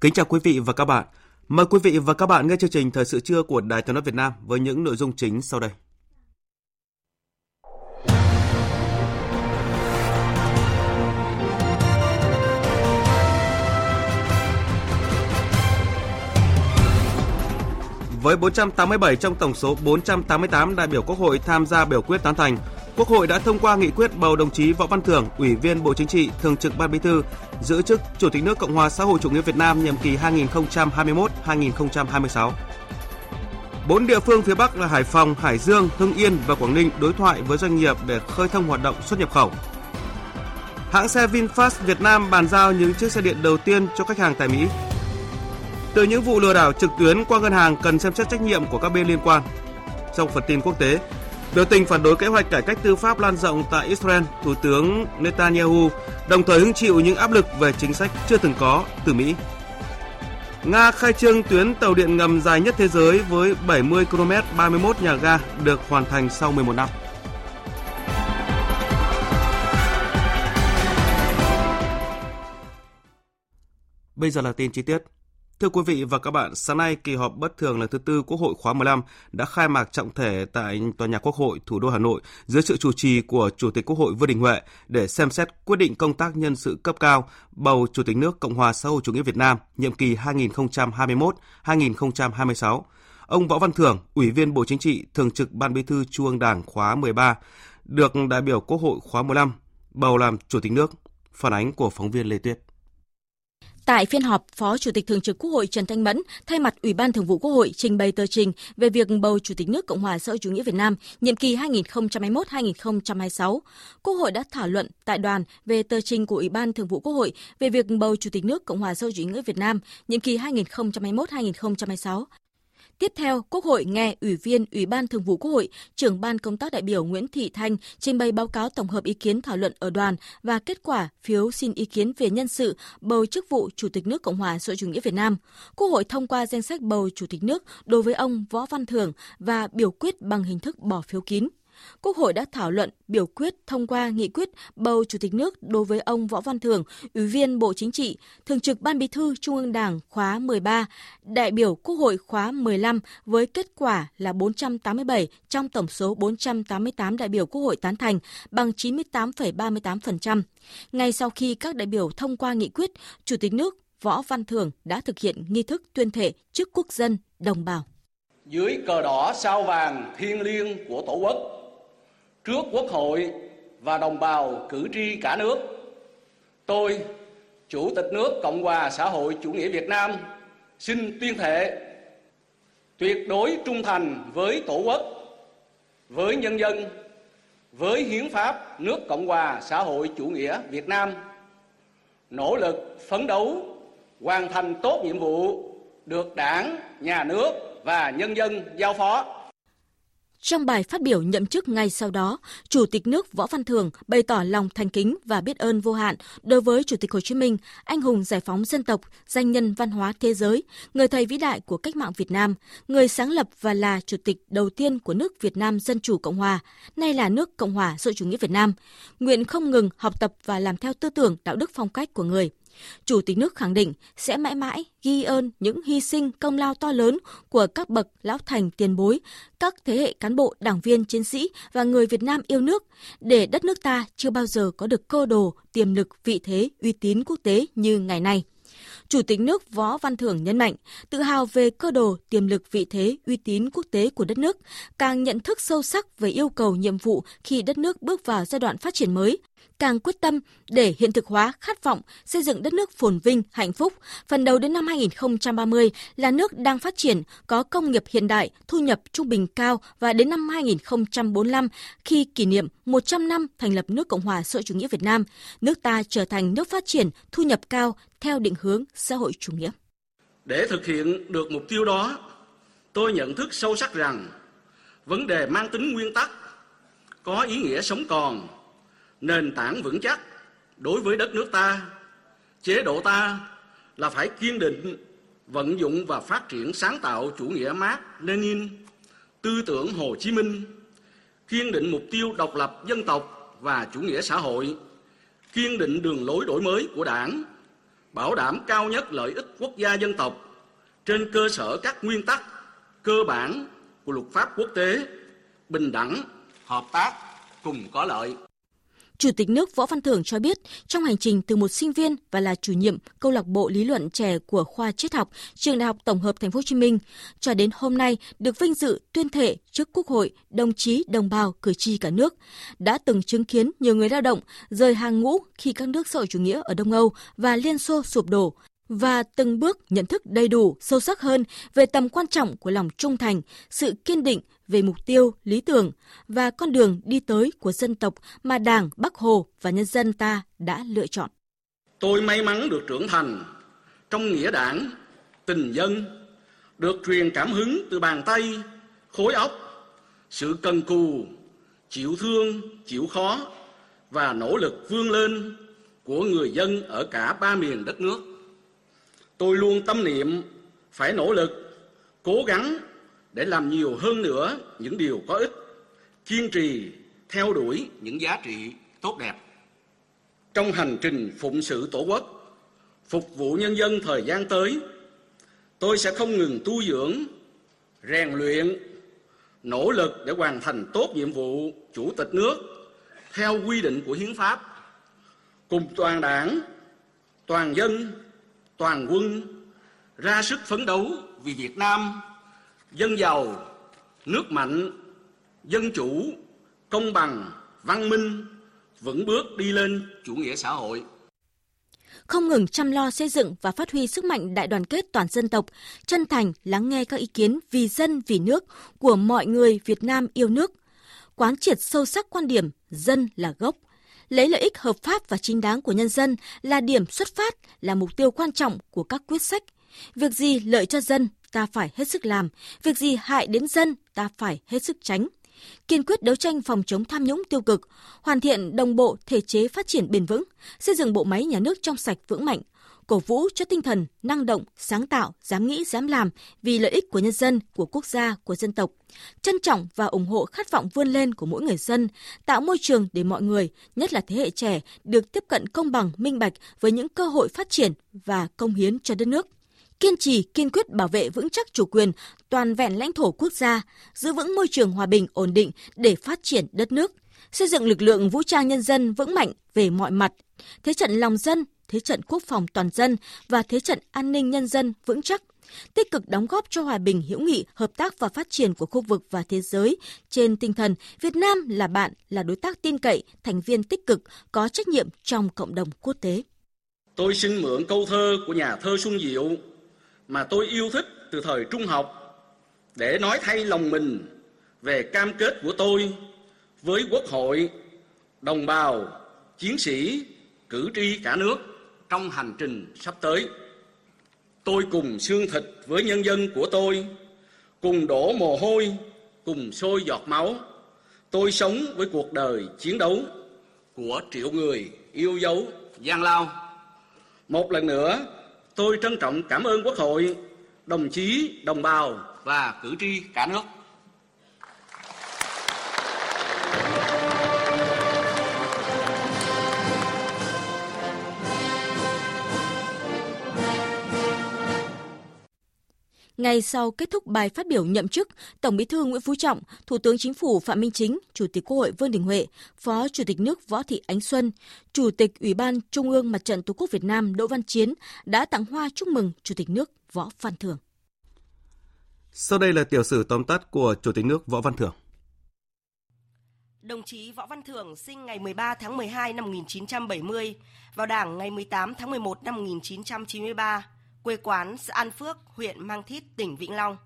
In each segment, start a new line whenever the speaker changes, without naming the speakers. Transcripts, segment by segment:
Kính chào quý vị và các bạn. Mời quý vị và các bạn nghe chương trình Thời sự trưa của Đài Tiếng nói Việt Nam với những nội dung chính sau đây. Với 487 trong tổng số 488 đại biểu Quốc hội tham gia biểu quyết tán thành, Quốc hội đã thông qua nghị quyết bầu đồng chí Võ Văn Thưởng, Ủy viên Bộ Chính trị, Thường trực Ban Bí thư, giữ chức Chủ tịch nước Cộng hòa xã hội chủ nghĩa Việt Nam nhiệm kỳ 2021-2026. Bốn địa phương phía Bắc là Hải Phòng, Hải Dương, Hưng Yên và Quảng Ninh đối thoại với doanh nghiệp để khơi thông hoạt động xuất nhập khẩu. Hãng xe VinFast Việt Nam bàn giao những chiếc xe điện đầu tiên cho khách hàng tại Mỹ. Từ những vụ lừa đảo trực tuyến qua ngân hàng cần xem xét trách nhiệm của các bên liên quan. Trong phần tin quốc tế, Biểu tình phản đối kế hoạch cải cách tư pháp lan rộng tại Israel, Thủ tướng Netanyahu đồng thời hứng chịu những áp lực về chính sách chưa từng có từ Mỹ. Nga khai trương tuyến tàu điện ngầm dài nhất thế giới với 70 km 31 nhà ga được hoàn thành sau 11 năm. Bây giờ là tin chi tiết. Thưa quý vị và các bạn, sáng nay kỳ họp bất thường lần thứ tư Quốc hội khóa 15 đã khai mạc trọng thể tại tòa nhà Quốc hội thủ đô Hà Nội dưới sự chủ trì của Chủ tịch Quốc hội Vương Đình Huệ để xem xét quyết định công tác nhân sự cấp cao bầu Chủ tịch nước Cộng hòa xã hội chủ nghĩa Việt Nam nhiệm kỳ 2021-2026. Ông Võ Văn Thưởng, Ủy viên Bộ Chính trị, Thường trực Ban Bí thư Trung ương Đảng khóa 13, được đại biểu Quốc hội khóa 15 bầu làm Chủ tịch nước. Phản ánh của phóng viên Lê Tuyết.
Tại phiên họp, Phó Chủ tịch Thường trực Quốc hội Trần Thanh Mẫn thay mặt Ủy ban Thường vụ Quốc hội trình bày tờ trình về việc bầu Chủ tịch nước Cộng hòa xã hội chủ nghĩa Việt Nam nhiệm kỳ 2021-2026. Quốc hội đã thảo luận tại đoàn về tờ trình của Ủy ban Thường vụ Quốc hội về việc bầu Chủ tịch nước Cộng hòa xã hội chủ nghĩa Việt Nam nhiệm kỳ 2021-2026. Tiếp theo, Quốc hội nghe Ủy viên Ủy ban Thường vụ Quốc hội, trưởng ban công tác đại biểu Nguyễn Thị Thanh trình bày báo cáo tổng hợp ý kiến thảo luận ở đoàn và kết quả phiếu xin ý kiến về nhân sự bầu chức vụ Chủ tịch nước Cộng hòa xã hội chủ nghĩa Việt Nam. Quốc hội thông qua danh sách bầu Chủ tịch nước đối với ông Võ Văn Thưởng và biểu quyết bằng hình thức bỏ phiếu kín. Quốc hội đã thảo luận, biểu quyết thông qua nghị quyết bầu Chủ tịch nước đối với ông Võ Văn Thưởng, Ủy viên Bộ Chính trị, Thường trực Ban Bí thư Trung ương Đảng khóa 13, đại biểu Quốc hội khóa 15 với kết quả là 487 trong tổng số 488 đại biểu Quốc hội tán thành, bằng 98,38%. Ngay sau khi các đại biểu thông qua nghị quyết, Chủ tịch nước Võ Văn Thưởng đã thực hiện nghi thức tuyên thệ trước quốc dân đồng bào.
Dưới cờ đỏ sao vàng thiêng liêng của Tổ quốc, trước Quốc hội và đồng bào cử tri cả nước, tôi, Chủ tịch nước Cộng hòa xã hội chủ nghĩa Việt Nam, xin tuyên thệ tuyệt đối trung thành với Tổ quốc, với nhân dân, với hiến pháp nước Cộng hòa xã hội chủ nghĩa Việt Nam, nỗ lực phấn đấu hoàn thành tốt nhiệm vụ được Đảng, Nhà nước và nhân dân giao phó.
Trong bài phát biểu nhậm chức ngay sau đó, Chủ tịch nước Võ Văn Thưởng bày tỏ lòng thành kính và biết ơn vô hạn đối với Chủ tịch Hồ Chí Minh, anh hùng giải phóng dân tộc, danh nhân văn hóa thế giới, người thầy vĩ đại của cách mạng Việt Nam, người sáng lập và là Chủ tịch đầu tiên của nước Việt Nam Dân Chủ Cộng Hòa, nay là nước Cộng hòa xã hội chủ nghĩa Việt Nam. Nguyện không ngừng học tập và làm theo tư tưởng đạo đức phong cách của người. Chủ tịch nước khẳng định sẽ mãi mãi ghi ơn những hy sinh công lao to lớn của các bậc lão thành tiền bối, các thế hệ cán bộ, đảng viên, chiến sĩ và người Việt Nam yêu nước để đất nước ta chưa bao giờ có được cơ đồ, tiềm lực, vị thế, uy tín quốc tế như ngày nay. Chủ tịch nước Võ Văn Thưởng nhấn mạnh, tự hào về cơ đồ, tiềm lực, vị thế, uy tín quốc tế của đất nước, càng nhận thức sâu sắc về yêu cầu nhiệm vụ khi đất nước bước vào giai đoạn phát triển mới, càng quyết tâm để hiện thực hóa khát vọng xây dựng đất nước phồn vinh, hạnh phúc, phần đầu đến năm 2030 là nước đang phát triển, có công nghiệp hiện đại, thu nhập trung bình cao và đến năm 2045 khi kỷ niệm 100 năm thành lập nước Cộng hòa xã hội chủ nghĩa Việt Nam, nước ta trở thành nước phát triển, thu nhập cao theo định hướng xã hội chủ nghĩa.
Để thực hiện được mục tiêu đó, tôi nhận thức sâu sắc rằng vấn đề mang tính nguyên tắc có ý nghĩa sống còn, nền tảng vững chắc đối với đất nước ta, chế độ ta là phải kiên định vận dụng và phát triển sáng tạo chủ nghĩa Mark Lenin, tư tưởng Hồ Chí Minh, kiên định mục tiêu độc lập dân tộc và chủ nghĩa xã hội, kiên định đường lối đổi mới của Đảng, bảo đảm cao nhất lợi ích quốc gia dân tộc trên cơ sở các nguyên tắc cơ bản của luật pháp quốc tế, bình đẳng, hợp tác cùng có lợi.
Chủ tịch nước Võ Văn Thưởng cho biết, trong hành trình từ một sinh viên và là chủ nhiệm câu lạc bộ lý luận trẻ của khoa triết học trường Đại học Tổng hợp Thành phố Hồ Chí Minh, cho đến hôm nay được vinh dự tuyên thệ trước Quốc hội, đồng chí, đồng bào, cử tri cả nước đã từng chứng kiến nhiều người lao động rời hàng ngũ khi các nước xã hội chủ nghĩa ở Đông Âu và Liên Xô sụp đổ, và từng bước nhận thức đầy đủ, sâu sắc hơn về tầm quan trọng của lòng trung thành, sự kiên định về mục tiêu, lý tưởng và con đường đi tới của dân tộc mà Đảng, Bắc Hồ và nhân dân ta đã lựa chọn.
Tôi may mắn được trưởng thành trong nghĩa đảng, tình dân, được truyền cảm hứng từ bàn tay, khối óc, sự cần cù, chịu thương, chịu khó và nỗ lực vươn lên của người dân ở cả ba miền đất nước tôi luôn tâm niệm phải nỗ lực cố gắng để làm nhiều hơn nữa những điều có ích, kiên trì, theo đuổi những giá trị tốt đẹp. Trong hành trình phụng sự tổ quốc, phục vụ nhân dân thời gian tới, tôi sẽ không ngừng tu dưỡng, rèn luyện, nỗ lực để hoàn thành tốt nhiệm vụ chủ tịch nước theo quy định của hiến pháp. Cùng toàn đảng, toàn dân, toàn quân ra sức phấn đấu vì Việt Nam dân giàu, nước mạnh, dân chủ, công bằng, văn minh, vững bước đi lên chủ nghĩa xã hội
không ngừng chăm lo xây dựng và phát huy sức mạnh đại đoàn kết toàn dân tộc, chân thành lắng nghe các ý kiến vì dân vì nước của mọi người Việt Nam yêu nước, quán triệt sâu sắc quan điểm dân là gốc, lấy lợi ích hợp pháp và chính đáng của nhân dân là điểm xuất phát, là mục tiêu quan trọng của các quyết sách. Việc gì lợi cho dân, ta phải hết sức làm, việc gì hại đến dân, ta phải hết sức tránh kiên quyết đấu tranh phòng chống tham nhũng tiêu cực, hoàn thiện đồng bộ thể chế phát triển bền vững, xây dựng bộ máy nhà nước trong sạch vững mạnh, cổ vũ cho tinh thần năng động, sáng tạo, dám nghĩ, dám làm vì lợi ích của nhân dân, của quốc gia, của dân tộc. Trân trọng và ủng hộ khát vọng vươn lên của mỗi người dân, tạo môi trường để mọi người, nhất là thế hệ trẻ, được tiếp cận công bằng, minh bạch với những cơ hội phát triển và công hiến cho đất nước kiên trì kiên quyết bảo vệ vững chắc chủ quyền, toàn vẹn lãnh thổ quốc gia, giữ vững môi trường hòa bình ổn định để phát triển đất nước, xây dựng lực lượng vũ trang nhân dân vững mạnh về mọi mặt, thế trận lòng dân, thế trận quốc phòng toàn dân và thế trận an ninh nhân dân vững chắc, tích cực đóng góp cho hòa bình hữu nghị, hợp tác và phát triển của khu vực và thế giới. Trên tinh thần Việt Nam là bạn, là đối tác tin cậy, thành viên tích cực, có trách nhiệm trong cộng đồng quốc tế.
Tôi xin mượn câu thơ của nhà thơ Xuân Diệu mà tôi yêu thích từ thời trung học để nói thay lòng mình về cam kết của tôi với quốc hội, đồng bào, chiến sĩ, cử tri cả nước trong hành trình sắp tới. Tôi cùng xương thịt với nhân dân của tôi, cùng đổ mồ hôi, cùng sôi giọt máu. Tôi sống với cuộc đời chiến đấu của triệu người yêu dấu gian lao. Một lần nữa, tôi trân trọng cảm ơn Quốc hội, đồng chí, đồng bào và cử tri cả nước.
Ngay sau kết thúc bài phát biểu nhậm chức, Tổng Bí thư Nguyễn Phú Trọng, Thủ tướng Chính phủ Phạm Minh Chính, Chủ tịch Quốc hội Vương Đình Huệ, Phó Chủ tịch nước Võ Thị Ánh Xuân, Chủ tịch Ủy ban Trung ương Mặt trận Tổ quốc Việt Nam Đỗ Văn Chiến đã tặng hoa chúc mừng Chủ tịch nước Võ Văn Thưởng.
Sau đây là tiểu sử tóm tắt của Chủ tịch nước Võ Văn Thưởng.
Đồng chí Võ Văn Thưởng sinh ngày 13 tháng 12 năm 1970, vào Đảng ngày 18 tháng 11 năm 1993, quê quán xã An Phước, huyện Mang Thít, tỉnh Vĩnh Long.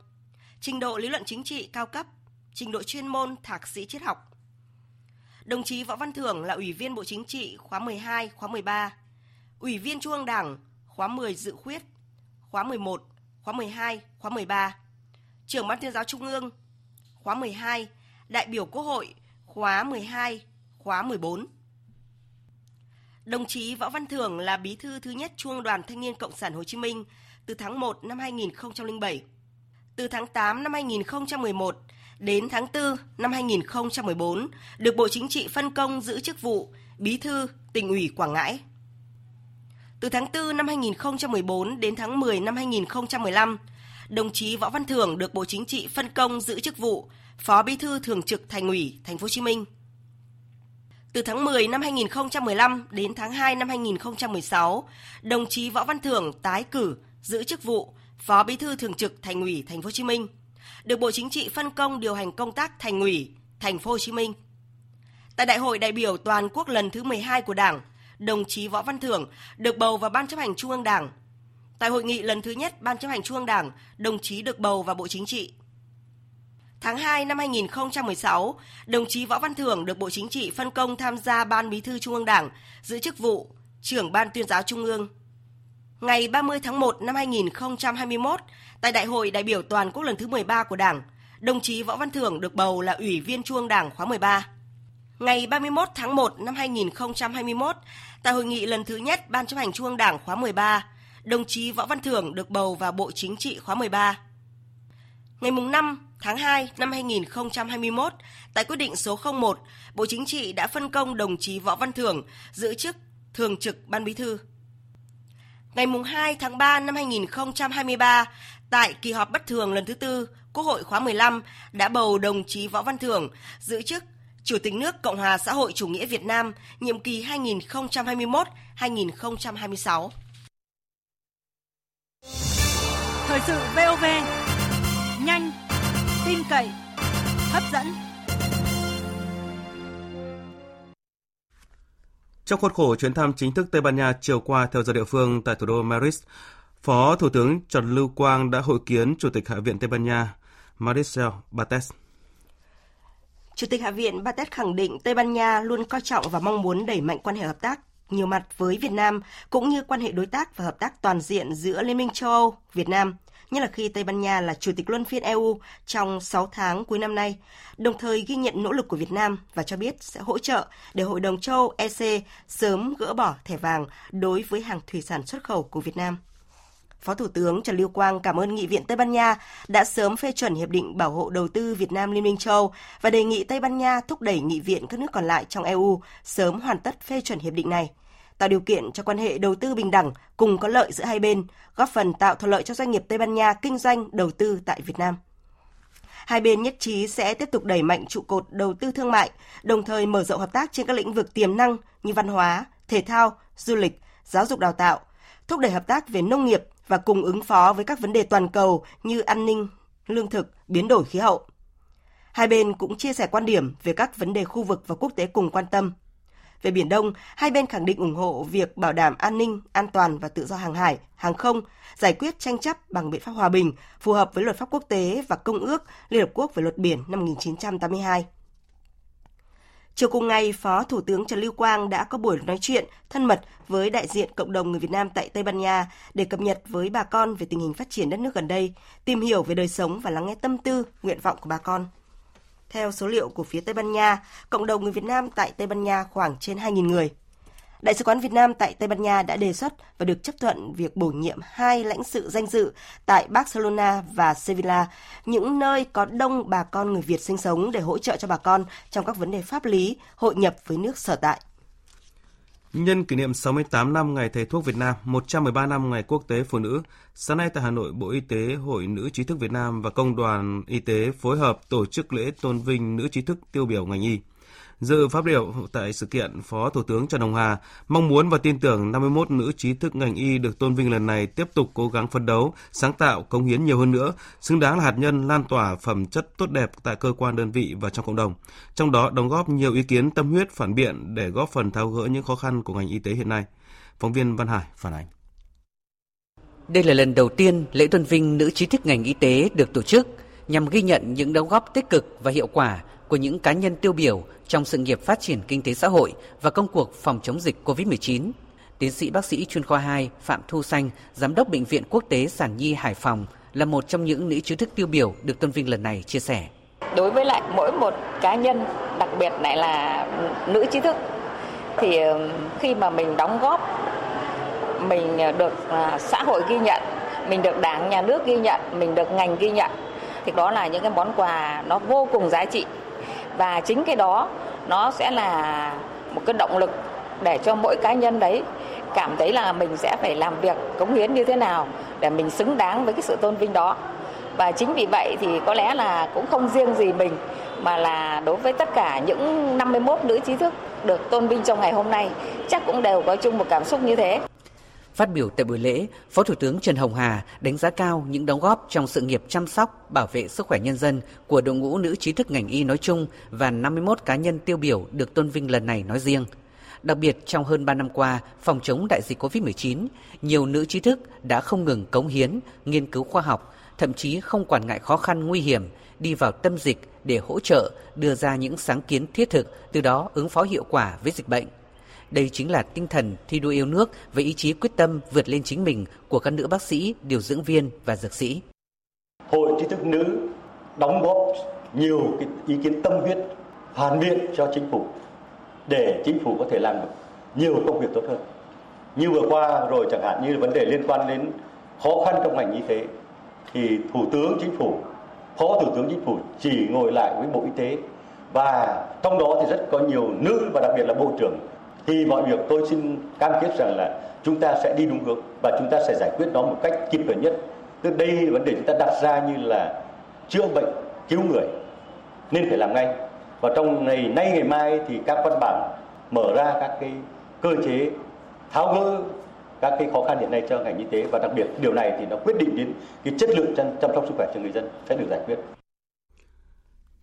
Trình độ lý luận chính trị cao cấp, trình độ chuyên môn thạc sĩ triết học. Đồng chí Võ Văn Thưởng là Ủy viên Bộ Chính trị khóa 12, khóa 13, Ủy viên Trung ương Đảng khóa 10 dự khuyết, khóa 11, khóa 12, khóa 13, trưởng Ban tuyên giáo Trung ương khóa 12, đại biểu Quốc hội khóa 12, khóa 14. Đồng chí Võ Văn Thưởng là bí thư thứ nhất Trung đoàn Thanh niên Cộng sản Hồ Chí Minh từ tháng 1 năm 2007. Từ tháng 8 năm 2011 đến tháng 4 năm 2014 được Bộ Chính trị phân công giữ chức vụ Bí thư tỉnh ủy Quảng Ngãi. Từ tháng 4 năm 2014 đến tháng 10 năm 2015, đồng chí Võ Văn Thưởng được Bộ Chính trị phân công giữ chức vụ Phó Bí thư Thường trực Thành ủy Thành phố Hồ Chí Minh. Từ tháng 10 năm 2015 đến tháng 2 năm 2016, đồng chí Võ Văn Thưởng tái cử giữ chức vụ Phó Bí thư Thường trực Thành ủy Thành phố Hồ Chí Minh, được Bộ Chính trị phân công điều hành công tác Thành ủy Thành phố Hồ Chí Minh. Tại Đại hội đại biểu toàn quốc lần thứ 12 của Đảng, đồng chí Võ Văn Thưởng được bầu vào Ban chấp hành Trung ương Đảng. Tại hội nghị lần thứ nhất Ban chấp hành Trung ương Đảng, đồng chí được bầu vào Bộ Chính trị. Tháng 2 năm 2016, đồng chí Võ Văn Thưởng được Bộ Chính trị phân công tham gia Ban Bí thư Trung ương Đảng, giữ chức vụ trưởng Ban tuyên giáo Trung ương. Ngày 30 tháng 1 năm 2021, tại Đại hội đại biểu toàn quốc lần thứ 13 của Đảng, đồng chí Võ Văn Thưởng được bầu là Ủy viên Trung ương Đảng khóa 13. Ngày 31 tháng 1 năm 2021, tại hội nghị lần thứ nhất Ban chấp hành Trung ương Đảng khóa 13, đồng chí Võ Văn Thưởng được bầu vào Bộ Chính trị khóa 13. Ngày 5 tháng 2 năm 2021, tại quyết định số 01, Bộ Chính trị đã phân công đồng chí Võ Văn Thưởng giữ chức Thường trực Ban Bí thư. Ngày 2 tháng 3 năm 2023, tại kỳ họp bất thường lần thứ tư, Quốc hội khóa 15 đã bầu đồng chí Võ Văn Thưởng giữ chức Chủ tịch nước Cộng hòa xã hội chủ nghĩa Việt Nam nhiệm kỳ 2021-2026.
Thời sự VOV nhanh, tin cậy, hấp dẫn.
Trong khuôn khổ chuyến thăm chính thức Tây Ban Nha chiều qua theo giờ địa phương tại thủ đô Madrid, Phó Thủ tướng Trần Lưu Quang đã hội kiến Chủ tịch Hạ viện Tây Ban Nha Maricel Bates.
Chủ tịch Hạ viện Bates khẳng định Tây Ban Nha luôn coi trọng và mong muốn đẩy mạnh quan hệ hợp tác nhiều mặt với Việt Nam cũng như quan hệ đối tác và hợp tác toàn diện giữa Liên minh châu Âu, Việt Nam nhất là khi Tây Ban Nha là chủ tịch luân phiên EU trong 6 tháng cuối năm nay, đồng thời ghi nhận nỗ lực của Việt Nam và cho biết sẽ hỗ trợ để Hội đồng châu Âu EC sớm gỡ bỏ thẻ vàng đối với hàng thủy sản xuất khẩu của Việt Nam. Phó Thủ tướng Trần Lưu Quang cảm ơn Nghị viện Tây Ban Nha đã sớm phê chuẩn Hiệp định Bảo hộ Đầu tư Việt Nam Liên minh châu Âu và đề nghị Tây Ban Nha thúc đẩy Nghị viện các nước còn lại trong EU sớm hoàn tất phê chuẩn hiệp định này – tạo điều kiện cho quan hệ đầu tư bình đẳng cùng có lợi giữa hai bên, góp phần tạo thuận lợi cho doanh nghiệp Tây Ban Nha kinh doanh đầu tư tại Việt Nam. Hai bên nhất trí sẽ tiếp tục đẩy mạnh trụ cột đầu tư thương mại, đồng thời mở rộng hợp tác trên các lĩnh vực tiềm năng như văn hóa, thể thao, du lịch, giáo dục đào tạo, thúc đẩy hợp tác về nông nghiệp và cùng ứng phó với các vấn đề toàn cầu như an ninh, lương thực, biến đổi khí hậu. Hai bên cũng chia sẻ quan điểm về các vấn đề khu vực và quốc tế cùng quan tâm, về Biển Đông, hai bên khẳng định ủng hộ việc bảo đảm an ninh, an toàn và tự do hàng hải, hàng không, giải quyết tranh chấp bằng biện pháp hòa bình, phù hợp với luật pháp quốc tế và Công ước Liên Hợp Quốc về luật biển năm 1982. Chiều cùng ngày, Phó Thủ tướng Trần Lưu Quang đã có buổi nói chuyện thân mật với đại diện cộng đồng người Việt Nam tại Tây Ban Nha để cập nhật với bà con về tình hình phát triển đất nước gần đây, tìm hiểu về đời sống và lắng nghe tâm tư, nguyện vọng của bà con. Theo số liệu của phía Tây Ban Nha, cộng đồng người Việt Nam tại Tây Ban Nha khoảng trên 2.000 người. Đại sứ quán Việt Nam tại Tây Ban Nha đã đề xuất và được chấp thuận việc bổ nhiệm hai lãnh sự danh dự tại Barcelona và Sevilla, những nơi có đông bà con người Việt sinh sống để hỗ trợ cho bà con trong các vấn đề pháp lý, hội nhập với nước sở tại.
Nhân kỷ niệm 68 năm Ngày Thầy thuốc Việt Nam, 113 năm Ngày Quốc tế Phụ nữ, sáng nay tại Hà Nội, Bộ Y tế, Hội Nữ trí thức Việt Nam và Công đoàn Y tế phối hợp tổ chức lễ tôn vinh nữ trí thức tiêu biểu ngành y. Dự phát biểu tại sự kiện, Phó Thủ tướng Trần Hồng Hà mong muốn và tin tưởng 51 nữ trí thức ngành y được tôn vinh lần này tiếp tục cố gắng phấn đấu, sáng tạo, cống hiến nhiều hơn nữa, xứng đáng là hạt nhân lan tỏa phẩm chất tốt đẹp tại cơ quan đơn vị và trong cộng đồng. Trong đó đóng góp nhiều ý kiến tâm huyết phản biện để góp phần tháo gỡ những khó khăn của ngành y tế hiện nay. Phóng viên Văn Hải phản ánh.
Đây là lần đầu tiên lễ tôn vinh nữ trí thức ngành y tế được tổ chức nhằm ghi nhận những đóng góp tích cực và hiệu quả của những cá nhân tiêu biểu trong sự nghiệp phát triển kinh tế xã hội và công cuộc phòng chống dịch COVID-19. Tiến sĩ bác sĩ chuyên khoa 2 Phạm Thu Xanh, Giám đốc Bệnh viện Quốc tế Sản Nhi Hải Phòng là một trong những nữ trí thức tiêu biểu được tôn vinh lần này chia sẻ.
Đối với lại mỗi một cá nhân, đặc biệt lại là nữ trí thức, thì ờ, khi mà mình đóng góp, mình được à, xã hội ghi nhận, mình được đảng, nhà nước ghi nhận, mình được ngành ghi nhận, thì đó là những cái món quà nó vô cùng giá trị và chính cái đó, nó sẽ là một cái động lực để cho mỗi cá nhân đấy cảm thấy là mình sẽ phải làm việc cống hiến như thế nào để mình xứng đáng với cái sự tôn vinh đó và chính vì vậy thì có lẽ là cũng không riêng gì mình, mà là đối với tất cả những 51 nữ trí thức được tôn vinh trong ngày hôm nay, chắc cũng đều có chung một cảm xúc như thế.
Phát biểu tại buổi lễ, Phó Thủ tướng Trần Hồng Hà đánh giá cao những đóng góp trong sự nghiệp chăm sóc, bảo vệ sức khỏe nhân dân của đội ngũ nữ trí thức ngành y nói chung và 51 cá nhân tiêu biểu được tôn vinh lần này nói riêng. Đặc biệt trong hơn 3 năm qua, phòng chống đại dịch COVID-19, nhiều nữ trí thức đã không ngừng cống hiến, nghiên cứu khoa học, thậm chí không quản ngại khó khăn nguy hiểm, đi vào tâm dịch để hỗ trợ, đưa ra những sáng kiến thiết thực, từ đó ứng phó hiệu quả với dịch bệnh. Đây chính là tinh thần thi đua yêu nước và ý chí quyết tâm vượt lên chính mình của các nữ bác sĩ, điều dưỡng viên và dược sĩ.
Hội trí thức nữ đóng góp nhiều cái ý kiến tâm huyết, phản biện cho chính phủ để chính phủ có thể làm được nhiều công việc tốt hơn. Như vừa qua rồi chẳng hạn như vấn đề liên quan đến khó khăn trong ngành y tế thì Thủ tướng Chính phủ, Phó Thủ tướng Chính phủ chỉ ngồi lại với Bộ Y tế và trong đó thì rất có nhiều nữ và đặc biệt là Bộ trưởng thì mọi việc tôi xin cam kết rằng là chúng ta sẽ đi đúng hướng và chúng ta sẽ giải quyết nó một cách kịp thời nhất. Từ đây vấn đề chúng ta đặt ra như là chữa bệnh, cứu người nên phải làm ngay. Và trong ngày nay ngày mai thì các văn bản mở ra các cái cơ chế tháo gỡ các cái khó khăn hiện nay cho ngành y tế và đặc biệt điều này thì nó quyết định đến cái chất lượng chăm, chăm sóc sức khỏe cho người dân sẽ được giải quyết.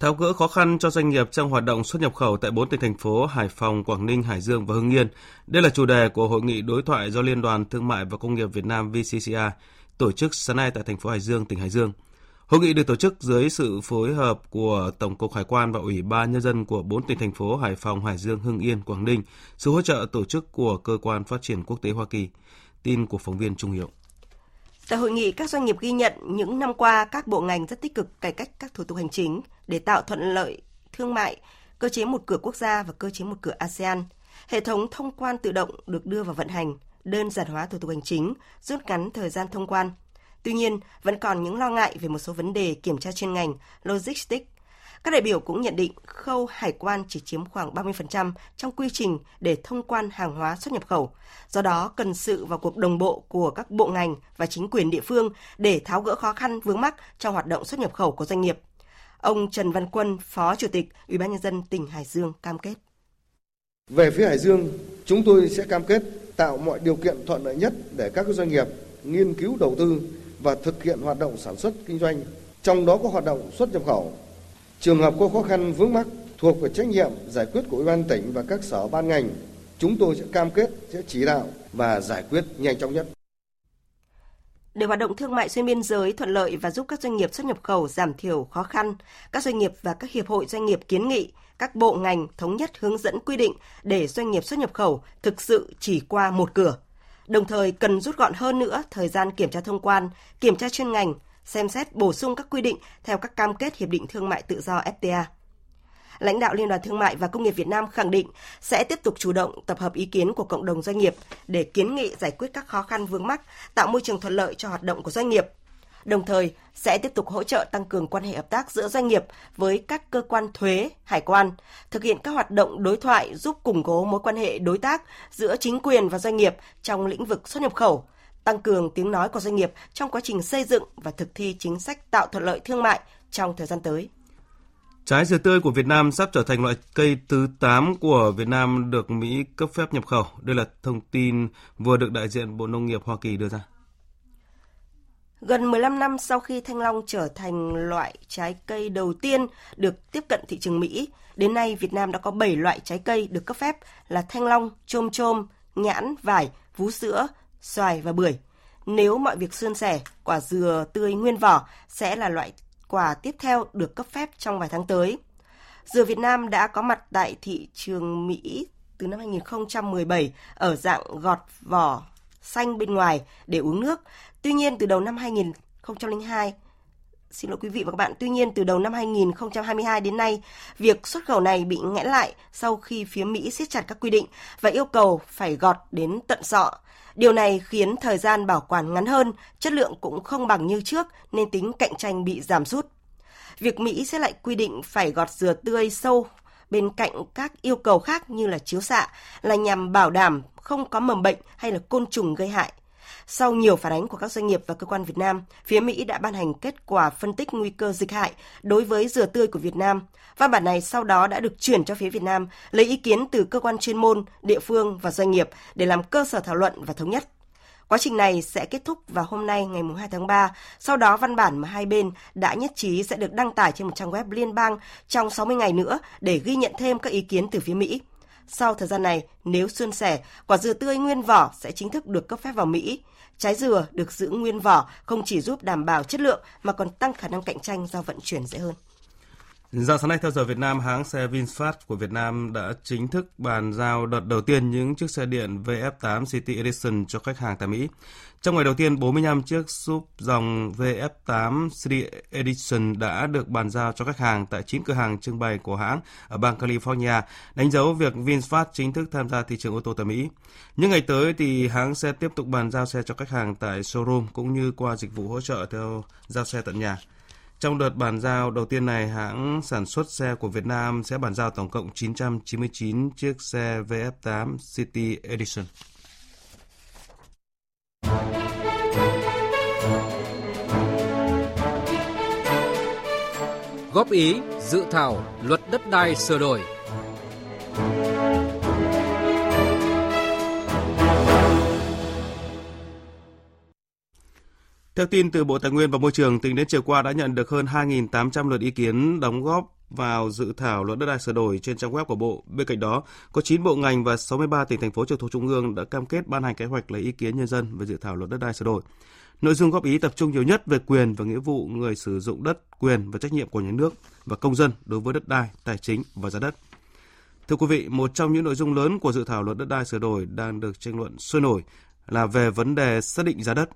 Tháo gỡ khó khăn cho doanh nghiệp trong hoạt động xuất nhập khẩu tại bốn tỉnh thành phố Hải Phòng, Quảng Ninh, Hải Dương và Hưng Yên. Đây là chủ đề của hội nghị đối thoại do Liên đoàn Thương mại và Công nghiệp Việt Nam VCCI tổ chức sáng nay tại thành phố Hải Dương, tỉnh Hải Dương. Hội nghị được tổ chức dưới sự phối hợp của Tổng cục Hải quan và Ủy ban Nhân dân của bốn tỉnh thành phố Hải Phòng, Hải Dương, Hưng Yên, Quảng Ninh, sự hỗ trợ tổ chức của Cơ quan Phát triển Quốc tế Hoa Kỳ. Tin của phóng viên Trung Hiệu.
Tại hội nghị, các doanh nghiệp ghi nhận những năm qua các bộ ngành rất tích cực cải cách các thủ tục hành chính để tạo thuận lợi thương mại, cơ chế một cửa quốc gia và cơ chế một cửa ASEAN. Hệ thống thông quan tự động được đưa vào vận hành, đơn giản hóa thủ tục hành chính, rút ngắn thời gian thông quan. Tuy nhiên, vẫn còn những lo ngại về một số vấn đề kiểm tra chuyên ngành, logistics, các đại biểu cũng nhận định khâu hải quan chỉ chiếm khoảng 30% trong quy trình để thông quan hàng hóa xuất nhập khẩu. Do đó, cần sự vào cuộc đồng bộ của các bộ ngành và chính quyền địa phương để tháo gỡ khó khăn vướng mắc trong hoạt động xuất nhập khẩu của doanh nghiệp. Ông Trần Văn Quân, Phó Chủ tịch Ủy ban nhân dân tỉnh Hải Dương cam kết.
Về phía Hải Dương, chúng tôi sẽ cam kết tạo mọi điều kiện thuận lợi nhất để các doanh nghiệp nghiên cứu đầu tư và thực hiện hoạt động sản xuất kinh doanh, trong đó có hoạt động xuất nhập khẩu Trường hợp có khó khăn vướng mắc thuộc về trách nhiệm giải quyết của Ủy ban tỉnh và các sở ban ngành, chúng tôi sẽ cam kết sẽ chỉ đạo và giải quyết nhanh chóng nhất.
Để hoạt động thương mại xuyên biên giới thuận lợi và giúp các doanh nghiệp xuất nhập khẩu giảm thiểu khó khăn, các doanh nghiệp và các hiệp hội doanh nghiệp kiến nghị các bộ ngành thống nhất hướng dẫn quy định để doanh nghiệp xuất nhập khẩu thực sự chỉ qua một cửa. Đồng thời cần rút gọn hơn nữa thời gian kiểm tra thông quan, kiểm tra chuyên ngành, xem xét bổ sung các quy định theo các cam kết Hiệp định Thương mại Tự do FTA. Lãnh đạo Liên đoàn Thương mại và Công nghiệp Việt Nam khẳng định sẽ tiếp tục chủ động tập hợp ý kiến của cộng đồng doanh nghiệp để kiến nghị giải quyết các khó khăn vướng mắc, tạo môi trường thuận lợi cho hoạt động của doanh nghiệp. Đồng thời, sẽ tiếp tục hỗ trợ tăng cường quan hệ hợp tác giữa doanh nghiệp với các cơ quan thuế, hải quan, thực hiện các hoạt động đối thoại giúp củng cố mối quan hệ đối tác giữa chính quyền và doanh nghiệp trong lĩnh vực xuất nhập khẩu, tăng cường tiếng nói của doanh nghiệp trong quá trình xây dựng và thực thi chính sách tạo thuận lợi thương mại trong thời gian tới.
Trái dừa tươi của Việt Nam sắp trở thành loại cây thứ 8 của Việt Nam được Mỹ cấp phép nhập khẩu. Đây là thông tin vừa được đại diện Bộ Nông nghiệp Hoa Kỳ đưa ra.
Gần 15 năm sau khi thanh long trở thành loại trái cây đầu tiên được tiếp cận thị trường Mỹ, đến nay Việt Nam đã có 7 loại trái cây được cấp phép là thanh long, chôm chôm, nhãn, vải, vú sữa, xoài và bưởi. Nếu mọi việc suôn sẻ, quả dừa tươi nguyên vỏ sẽ là loại quả tiếp theo được cấp phép trong vài tháng tới. Dừa Việt Nam đã có mặt tại thị trường Mỹ từ năm 2017 ở dạng gọt vỏ xanh bên ngoài để uống nước. Tuy nhiên từ đầu năm 2002 Xin lỗi quý vị và các bạn, tuy nhiên từ đầu năm 2022 đến nay, việc xuất khẩu này bị nghẽn lại sau khi phía Mỹ siết chặt các quy định và yêu cầu phải gọt đến tận sọ. Điều này khiến thời gian bảo quản ngắn hơn, chất lượng cũng không bằng như trước nên tính cạnh tranh bị giảm sút. Việc Mỹ sẽ lại quy định phải gọt dừa tươi sâu bên cạnh các yêu cầu khác như là chiếu xạ là nhằm bảo đảm không có mầm bệnh hay là côn trùng gây hại. Sau nhiều phản ánh của các doanh nghiệp và cơ quan Việt Nam, phía Mỹ đã ban hành kết quả phân tích nguy cơ dịch hại đối với dừa tươi của Việt Nam. Văn bản này sau đó đã được chuyển cho phía Việt Nam, lấy ý kiến từ cơ quan chuyên môn, địa phương và doanh nghiệp để làm cơ sở thảo luận và thống nhất. Quá trình này sẽ kết thúc vào hôm nay ngày 2 tháng 3. Sau đó văn bản mà hai bên đã nhất trí sẽ được đăng tải trên một trang web liên bang trong 60 ngày nữa để ghi nhận thêm các ý kiến từ phía Mỹ. Sau thời gian này, nếu xuân sẻ, quả dừa tươi nguyên vỏ sẽ chính thức được cấp phép vào Mỹ. Trái dừa được giữ nguyên vỏ không chỉ giúp đảm bảo chất lượng mà còn tăng khả năng cạnh tranh do vận chuyển dễ hơn.
Dạng sáng nay theo giờ Việt Nam, hãng xe VinFast của Việt Nam đã chính thức bàn giao đợt đầu tiên những chiếc xe điện VF8 City Edition cho khách hàng tại Mỹ. Trong ngày đầu tiên, 45 chiếc súp dòng VF8 City Edition đã được bàn giao cho khách hàng tại 9 cửa hàng trưng bày của hãng ở bang California, đánh dấu việc VinFast chính thức tham gia thị trường ô tô tại Mỹ. Những ngày tới thì hãng sẽ tiếp tục bàn giao xe cho khách hàng tại showroom cũng như qua dịch vụ hỗ trợ theo giao xe tận nhà. Trong đợt bàn giao đầu tiên này, hãng sản xuất xe của Việt Nam sẽ bàn giao tổng cộng 999 chiếc xe VF8 City Edition.
Góp ý dự thảo luật đất đai sửa đổi
Theo tin từ Bộ Tài nguyên và Môi trường, tính đến chiều qua đã nhận được hơn 2.800 lượt ý kiến đóng góp vào dự thảo luật đất đai sửa đổi trên trang web của Bộ. Bên cạnh đó, có 9 bộ ngành và 63 tỉnh thành phố trực thuộc Trung ương đã cam kết ban hành kế hoạch lấy ý kiến nhân dân về dự thảo luật đất đai sửa đổi. Nội dung góp ý tập trung nhiều nhất về quyền và nghĩa vụ người sử dụng đất, quyền và trách nhiệm của nhà nước và công dân đối với đất đai, tài chính và giá đất. Thưa quý vị, một trong những nội dung lớn của dự thảo luật đất đai sửa đổi đang được tranh luận sôi nổi là về vấn đề xác định giá đất.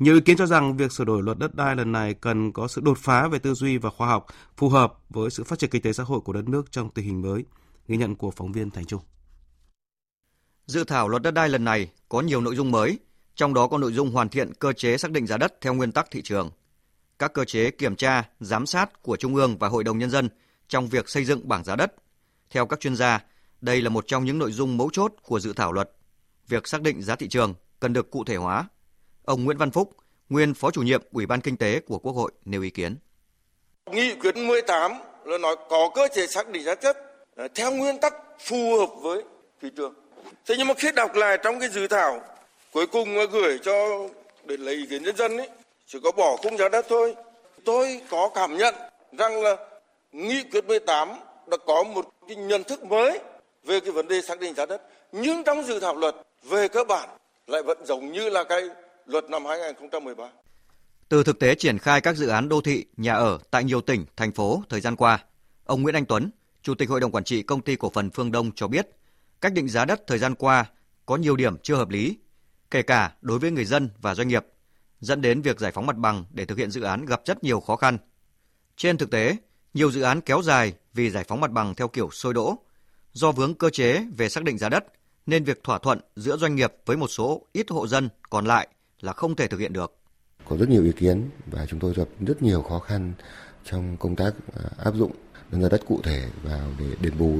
Nhiều ý kiến cho rằng việc sửa đổi luật đất đai lần này cần có sự đột phá về tư duy và khoa học phù hợp với sự phát triển kinh tế xã hội của đất nước trong tình hình mới. Ghi nhận của phóng viên Thành Trung.
Dự thảo luật đất đai lần này có nhiều nội dung mới, trong đó có nội dung hoàn thiện cơ chế xác định giá đất theo nguyên tắc thị trường. Các cơ chế kiểm tra, giám sát của Trung ương và Hội đồng Nhân dân trong việc xây dựng bảng giá đất. Theo các chuyên gia, đây là một trong những nội dung mấu chốt của dự thảo luật. Việc xác định giá thị trường cần được cụ thể hóa Ông Nguyễn Văn Phúc, nguyên Phó chủ nhiệm Ủy ban Kinh tế của Quốc hội nêu ý kiến.
Nghị quyết 18 là nói có cơ chế xác định giá chất ờ, theo nguyên tắc phù hợp với thị trường. Thế nhưng mà khi đọc lại trong cái dự thảo cuối cùng mà gửi cho để lấy ý kiến nhân dân ấy, chỉ có bỏ khung giá đất thôi. Tôi có cảm nhận rằng là nghị quyết 18 đã có một cái nhận thức mới về cái vấn đề xác định giá đất. Nhưng trong dự thảo luật về cơ bản lại vẫn giống như là cái luật năm 2013.
Từ thực tế triển khai các dự án đô thị, nhà ở tại nhiều tỉnh, thành phố thời gian qua, ông Nguyễn Anh Tuấn, Chủ tịch Hội đồng Quản trị Công ty Cổ phần Phương Đông cho biết, cách định giá đất thời gian qua có nhiều điểm chưa hợp lý, kể cả đối với người dân và doanh nghiệp, dẫn đến việc giải phóng mặt bằng để thực hiện dự án gặp rất nhiều khó khăn. Trên thực tế, nhiều dự án kéo dài vì giải phóng mặt bằng theo kiểu sôi đỗ, do vướng cơ chế về xác định giá đất nên việc thỏa thuận giữa doanh nghiệp với một số ít hộ dân còn lại là không thể thực hiện được.
Có rất nhiều ý kiến và chúng tôi gặp rất nhiều khó khăn trong công tác à, áp dụng đơn giá đất cụ thể vào để đền bù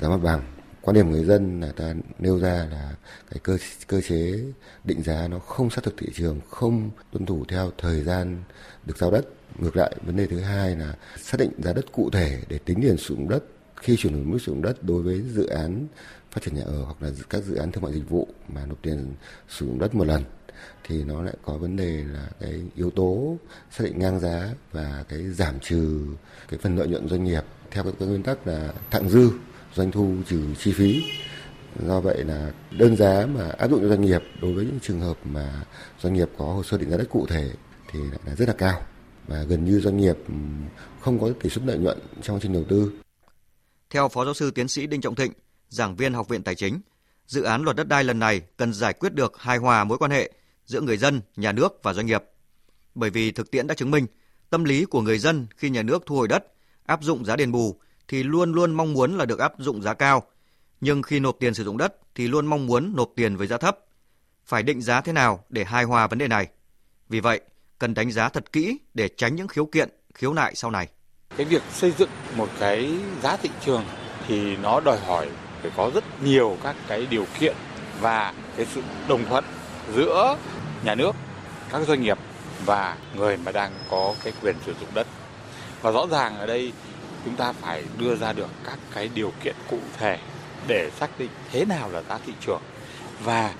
giá mặt bằng quan điểm người dân là ta nêu ra là cái cơ cơ chế định giá nó không sát thực thị trường, không tuân thủ theo thời gian được giao đất. Ngược lại, vấn đề thứ hai là xác định giá đất cụ thể để tính tiền sử dụng đất khi chuyển đổi mục sử dụng đất đối với dự án phát triển nhà ở hoặc là các dự án thương mại dịch vụ mà nộp tiền sử dụng đất một lần thì nó lại có vấn đề là cái yếu tố xác định ngang giá và cái giảm trừ cái phần lợi nhuận doanh nghiệp theo cái nguyên tắc là thặng dư doanh thu trừ chi phí do vậy là đơn giá mà áp dụng cho doanh nghiệp đối với những trường hợp mà doanh nghiệp có hồ sơ định giá đất cụ thể thì lại là rất là cao và gần như doanh nghiệp không có tỷ suất lợi nhuận trong trình đầu tư.
Theo Phó Giáo sư Tiến sĩ Đinh Trọng Thịnh, giảng viên Học viện Tài chính, dự án luật đất đai lần này cần giải quyết được hài hòa mối quan hệ giữa người dân, nhà nước và doanh nghiệp. Bởi vì thực tiễn đã chứng minh, tâm lý của người dân khi nhà nước thu hồi đất, áp dụng giá đền bù thì luôn luôn mong muốn là được áp dụng giá cao, nhưng khi nộp tiền sử dụng đất thì luôn mong muốn nộp tiền với giá thấp. Phải định giá thế nào để hài hòa vấn đề này? Vì vậy, cần đánh giá thật kỹ để tránh những khiếu kiện, khiếu nại sau này.
Cái việc xây dựng một cái giá thị trường thì nó đòi hỏi phải có rất nhiều các cái điều kiện và cái sự đồng thuận giữa nhà nước, các doanh nghiệp và người mà đang có cái quyền sử dụng đất. Và rõ ràng ở đây chúng ta phải đưa ra được các cái điều kiện cụ thể để xác định thế nào là giá thị trường và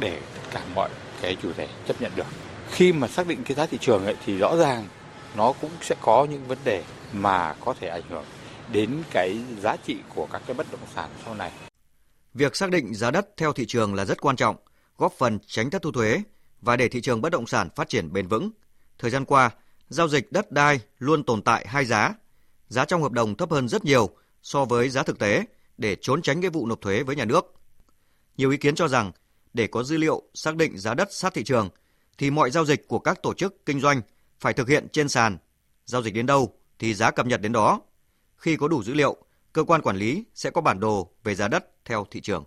để tất cả mọi cái chủ thể chấp nhận được. Khi mà xác định cái giá thị trường ấy thì rõ ràng nó cũng sẽ có những vấn đề mà có thể ảnh hưởng đến cái giá trị của các cái bất động sản sau này.
Việc xác định giá đất theo thị trường là rất quan trọng, góp phần tránh thất thu thuế và để thị trường bất động sản phát triển bền vững. Thời gian qua, giao dịch đất đai luôn tồn tại hai giá. Giá trong hợp đồng thấp hơn rất nhiều so với giá thực tế để trốn tránh cái vụ nộp thuế với nhà nước. Nhiều ý kiến cho rằng để có dữ liệu xác định giá đất sát thị trường thì mọi giao dịch của các tổ chức kinh doanh phải thực hiện trên sàn. Giao dịch đến đâu thì giá cập nhật đến đó. Khi có đủ dữ liệu, cơ quan quản lý sẽ có bản đồ về giá đất theo thị trường.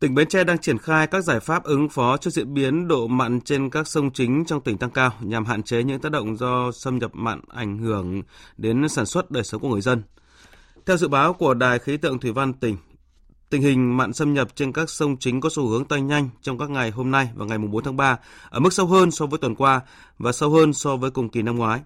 Tỉnh Bến Tre đang triển khai các giải pháp ứng phó trước diễn biến độ mặn trên các sông chính trong tỉnh tăng cao nhằm hạn chế những tác động do xâm nhập mặn ảnh hưởng đến sản xuất đời sống của người dân. Theo dự báo của Đài khí tượng thủy văn tỉnh, tình hình mặn xâm nhập trên các sông chính có xu hướng tăng nhanh trong các ngày hôm nay và ngày 4 tháng 3 ở mức sâu hơn so với tuần qua và sâu hơn so với cùng kỳ năm ngoái.